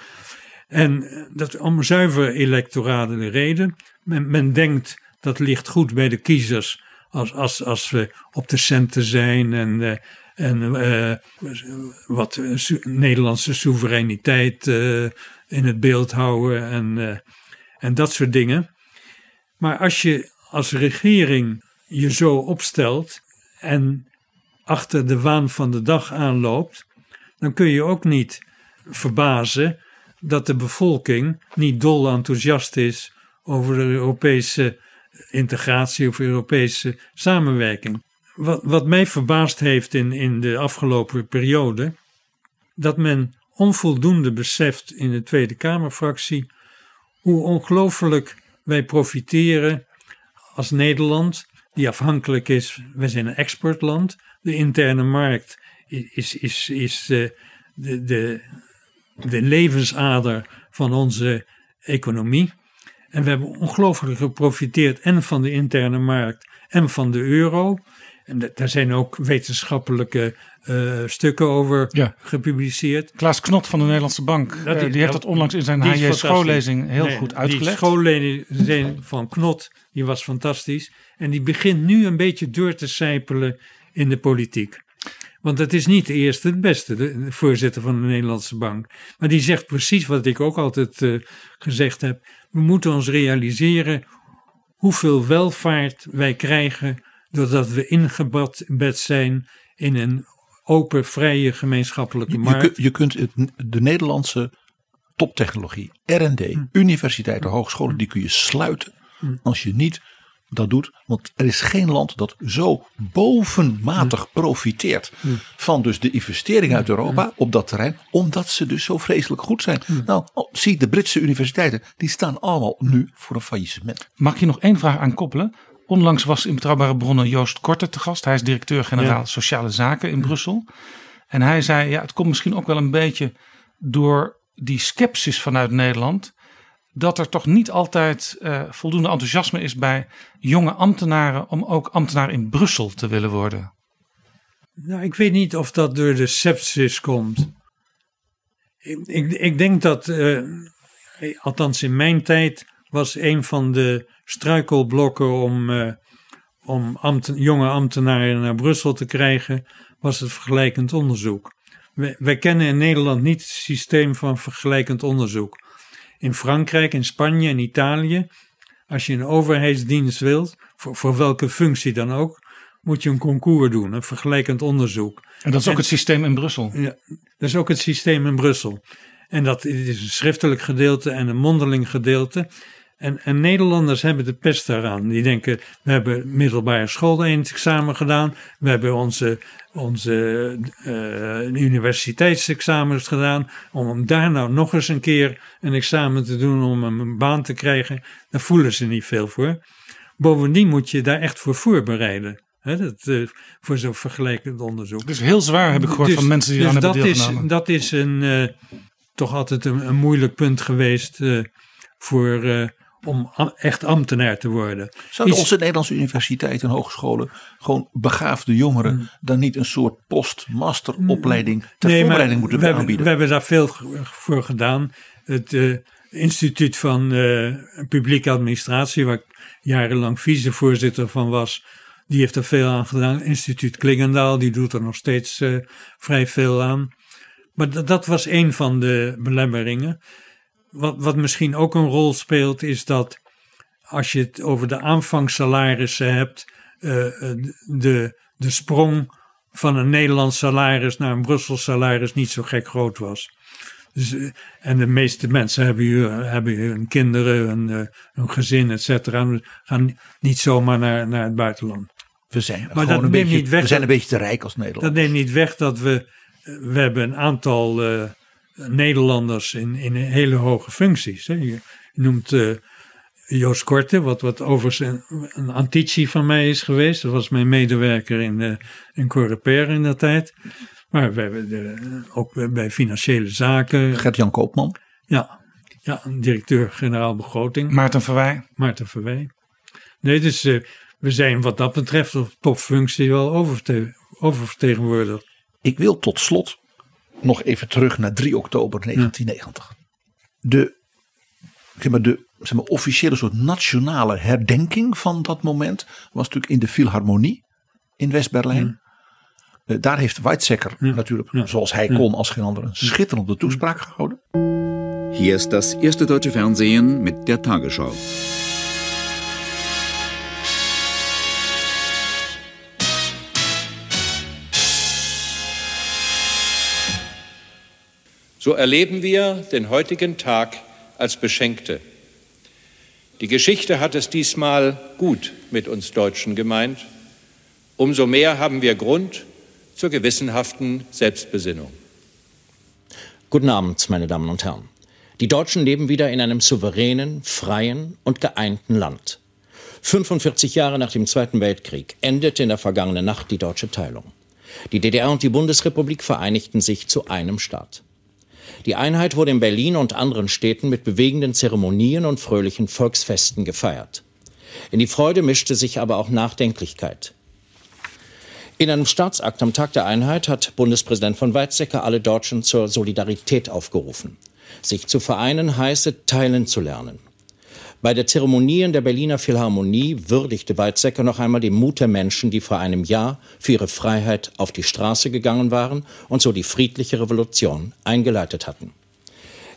En eh, dat om zuiver electorale reden. Men, denkt dat ligt goed bij de kiezers als, als, als we op de centen zijn en, eh, en wat Nederlandse soevereiniteit in het beeld houden en, en dat soort dingen. Maar als je als regering je zo opstelt en achter de waan van de dag aanloopt, dan kun je ook niet verbazen dat de bevolking niet dol enthousiast is over de Europese integratie of Europese samenwerking. Wat, wat mij verbaasd heeft in, in de afgelopen periode, dat men onvoldoende beseft in de Tweede Kamerfractie hoe ongelooflijk wij profiteren als Nederland, die afhankelijk is, wij zijn een exportland. De interne markt is, is, is de, de, de, de levensader van onze economie. En we hebben ongelooflijk geprofiteerd en van de interne markt en van de euro. En daar zijn ook wetenschappelijke uh, stukken over ja. gepubliceerd. Klaas Knot van de Nederlandse Bank, dat die, die heeft dat onlangs in zijn HJ schoollezing heel goed uitgelegd. Die schoollezing van Knot, die was fantastisch. En die begint nu een beetje door te sijpelen in de politiek. Want het is niet de eerste het beste, de voorzitter van de Nederlandse Bank. Maar die zegt precies wat ik ook altijd uh, gezegd heb. We moeten ons realiseren hoeveel welvaart wij krijgen doordat we ingebed zijn in een open, vrije gemeenschappelijke markt. Je, je kunt het, de Nederlandse toptechnologie, R&D, hm. universiteiten, hogescholen, die kun je sluiten hm. als je niet dat doet. Want er is geen land dat zo bovenmatig hm. profiteert van dus de investering uit Europa op dat terrein. Omdat ze dus zo vreselijk goed zijn. Nou, oh, zie de Britse universiteiten, die staan allemaal nu voor een faillissement. Mag je nog één vraag aan koppelen? Onlangs was in Betrouwbare Bronnen Joost Korte te gast. Hij is directeur-generaal Sociale Zaken in Brussel. En hij zei, ja, het komt misschien ook wel een beetje door die sceptisch vanuit Nederland. Dat er toch niet altijd uh, voldoende enthousiasme is bij jonge ambtenaren om ook ambtenaar in Brussel te willen worden. Nou, ik weet niet of dat door de sepsis komt. Ik, ik, ik denk dat, uh, althans in mijn tijd, was een van de struikelblokken om, uh, om jonge ambtenaren naar Brussel te krijgen, was het vergelijkend onderzoek. Wij, kennen in Nederland niet het systeem van vergelijkend onderzoek. In Frankrijk, in Spanje en Italië, als je een overheidsdienst wilt, voor, voor welke functie dan ook, moet je een concours doen, een vergelijkend onderzoek. En dat is ook het systeem in Brussel? Ja, dat is ook het systeem in Brussel. En dat is een schriftelijk gedeelte en een mondeling gedeelte. En, en, Nederlanders hebben de pest daaraan. Die denken, we hebben middelbare school examen gedaan. We hebben onze, onze uh, universiteitsexamens gedaan. Om daar nou nog eens een keer een examen te doen om een baan te krijgen. Daar voelen ze niet veel voor. Bovendien moet je daar echt voor voorbereiden. Hè, dat, uh, voor zo'n vergelijkend onderzoek. Dus heel zwaar heb ik gehoord dus, van mensen die dus aan hebben deelgenomen. Is, dat is een, uh, toch altijd een, een, moeilijk punt geweest voor om echt ambtenaar te worden. Zouden onze Nederlandse universiteiten en hogescholen gewoon begaafde jongeren hmm. dan niet een soort post-masteropleiding ter nee, voorbereiding moeten we aanbieden? Hebben, we hebben daar veel voor gedaan. Het uh, instituut van uh, publieke administratie, waar ik jarenlang vicevoorzitter van was, die heeft er veel aan gedaan. Instituut Klingendaal, die doet er nog steeds uh, vrij veel aan. Maar dat was een van de belemmeringen wat, wat misschien ook een rol speelt, is dat als je het over de aanvangssalarissen hebt, uh, de, de sprong van een Nederlands salaris naar een Brussels salaris niet zo gek groot was. Dus, uh, en de meeste mensen hebben, hier, hebben hun kinderen, hun, uh, hun gezin, et cetera. Gaan niet zomaar naar, naar het buitenland. We zijn, maar dat een beetje, niet weg we zijn een beetje te rijk als Nederland. Dat neemt niet weg dat we, we hebben een aantal Nederlanders in, in hele hoge functies. Hè. Je noemt uh, Joost Korte, wat, wat overigens een, een antici van mij is geweest. Dat was mijn medewerker in, uh, in Coreper in dat tijd. Maar we hebben de, ook bij financiële zaken. Gert-Jan Koopman. Ja, ja directeur-generaal begroting. Maarten Verwij. Maarten Verwij. Nee, dus uh, we zijn wat dat betreft op topfunctie wel oververtegenwoordigd. Ik wil tot slot nog even terug naar 3 oktober 1990. De, zeg maar, de zeg maar, officiële soort nationale herdenking van dat moment was natuurlijk in de Philharmonie in West-Berlijn. Uh, daar heeft Weizsäcker natuurlijk, zoals hij kon als geen ander, een schitterende toespraak gehouden. Hier is das eerste deutsche Fernsehen mit der Tagesschau. So erleben wir den heutigen Tag als Beschenkte. Die Geschichte hat es diesmal gut mit uns Deutschen gemeint. Umso mehr haben wir Grund zur gewissenhaften Selbstbesinnung. Guten Abend, meine Damen und Herren. Die Deutschen leben wieder in einem souveränen, freien und geeinten Land. 45 Jahre nach dem Zweiten Weltkrieg endete in der vergangenen Nacht die deutsche Teilung. Die DDR und die Bundesrepublik vereinigten sich zu einem Staat. Die Einheit wurde in Berlin und anderen Städten mit bewegenden Zeremonien und fröhlichen Volksfesten gefeiert. In die Freude mischte sich aber auch Nachdenklichkeit. In einem Staatsakt am Tag der Einheit hat Bundespräsident von Weizsäcker alle Deutschen zur Solidarität aufgerufen. Sich zu vereinen heiße, teilen zu lernen. Bei der Zeremonie in der Berliner Philharmonie würdigte Weizsäcker noch einmal den Mut der Menschen, die vor einem Jahr für ihre Freiheit auf die Straße gegangen waren und so die friedliche Revolution eingeleitet hatten.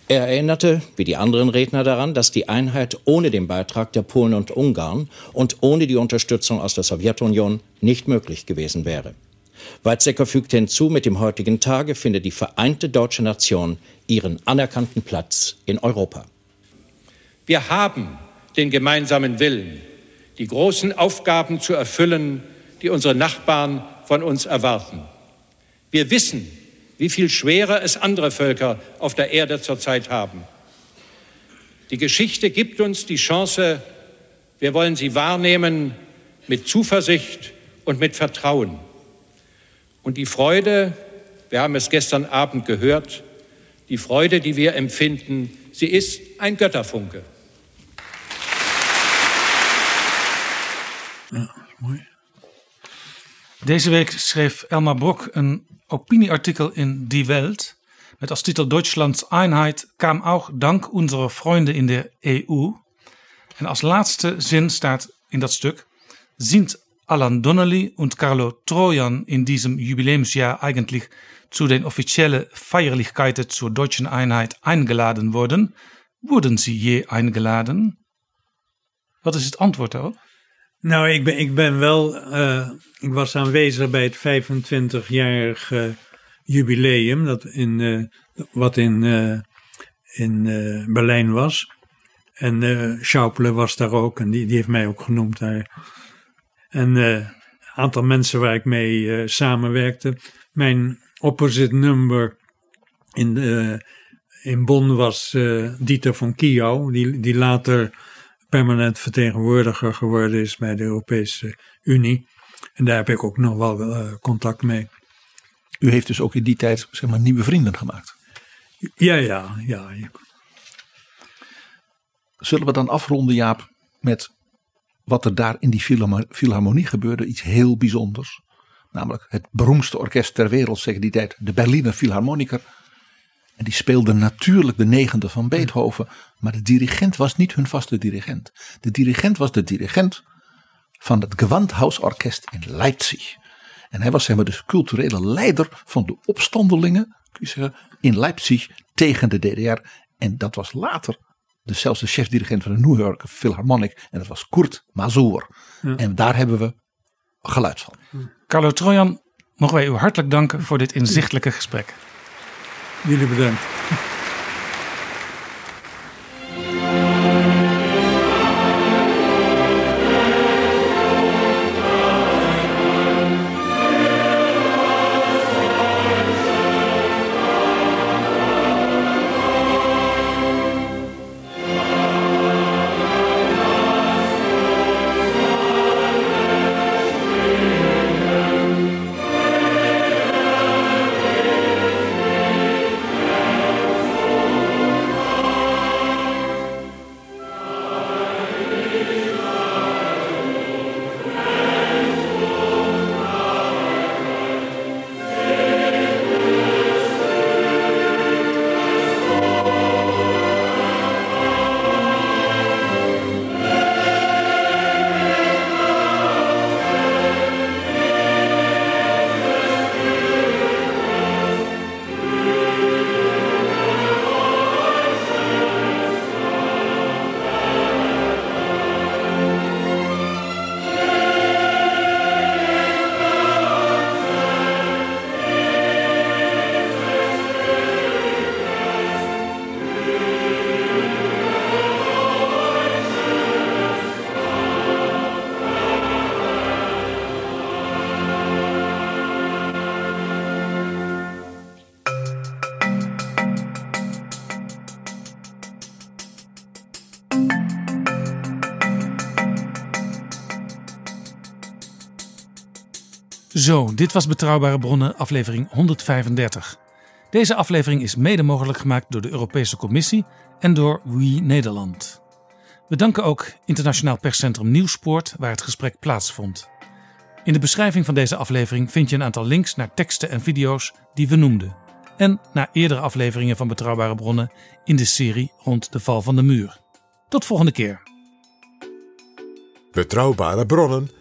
Er erinnerte, wie die anderen Redner, daran, dass die Einheit ohne den Beitrag der Polen und Ungarn und ohne die Unterstützung aus der Sowjetunion nicht möglich gewesen wäre. Weizsäcker fügte hinzu, mit dem heutigen Tage findet die vereinte deutsche Nation ihren anerkannten Platz in Europa. Wir haben den gemeinsamen Willen, die großen Aufgaben zu erfüllen, die unsere Nachbarn von uns erwarten. Wir wissen, wie viel schwerer es andere Völker auf der Erde zurzeit haben. Die Geschichte gibt uns die Chance, wir wollen sie wahrnehmen mit Zuversicht und mit Vertrauen. Und die Freude, wir haben es gestern Abend gehört, die Freude, die wir empfinden, sie ist ein Götterfunke. Ja, mooi. Deze week schreef Elmar Brok een opinieartikel in Die Welt met als titel Deutschlands Einheit kam auch dank unserer Freunde in der EU. En als laatste zin staat in dat stuk: Sind Alan Donnelly und Carlo Trojan in diesem Jubiläumsjahr eigentlich zu den offiziellen Feierlichkeiten zur deutschen Einheit eingeladen worden? Wurden sie je eingeladen? Wat is het antwoord daarop? Nou, ik ben, ik ben wel, uh, ik was aanwezig bij het 25-jarig uh, jubileum, dat in, uh, wat in, in Berlijn was. En uh, was daar ook en die, die heeft mij ook genoemd daar. En een aantal mensen waar ik mee samenwerkte. Mijn opposite number in, in Bonn was Dieter van Kiau, die, die later permanent vertegenwoordiger geworden is bij de Europese Unie. En daar heb ik ook nog wel uh, contact mee. U heeft dus ook in die tijd zeg maar, nieuwe vrienden gemaakt? Ja, ja, ja. Zullen we dan afronden, Jaap, met wat er daar in die filharmonie gebeurde? Iets heel bijzonders. Namelijk het beroemdste orkest ter wereld, zeggen die tijd, de Berliner Philharmoniker en die speelden natuurlijk de negende van Beethoven. Maar de dirigent was niet hun vaste dirigent. De dirigent was de dirigent van het Gewandhausorkest in Leipzig. En hij was zeg maar de culturele leider van de opstandelingen kun je zeggen, in Leipzig tegen de DDR. En dat was later de, zelfs de chefdirigent van de New York Philharmonic. En dat was Kurt Mazur. Ja. En daar hebben we geluid van. Carlo Trojan, mogen wij u hartelijk danken voor dit inzichtelijke gesprek. Jullie bedankt. Dit was Betrouwbare Bronnen, aflevering 135. Deze aflevering is mede mogelijk gemaakt door de Europese Commissie en door We Nederland. We danken ook Internationaal Perscentrum Nieuwspoort, waar het gesprek plaatsvond. In de beschrijving van deze aflevering vind je een aantal links naar teksten en video's die we noemden. En naar eerdere afleveringen van Betrouwbare Bronnen in de serie rond de val van de muur. Tot volgende keer. Betrouwbare bronnen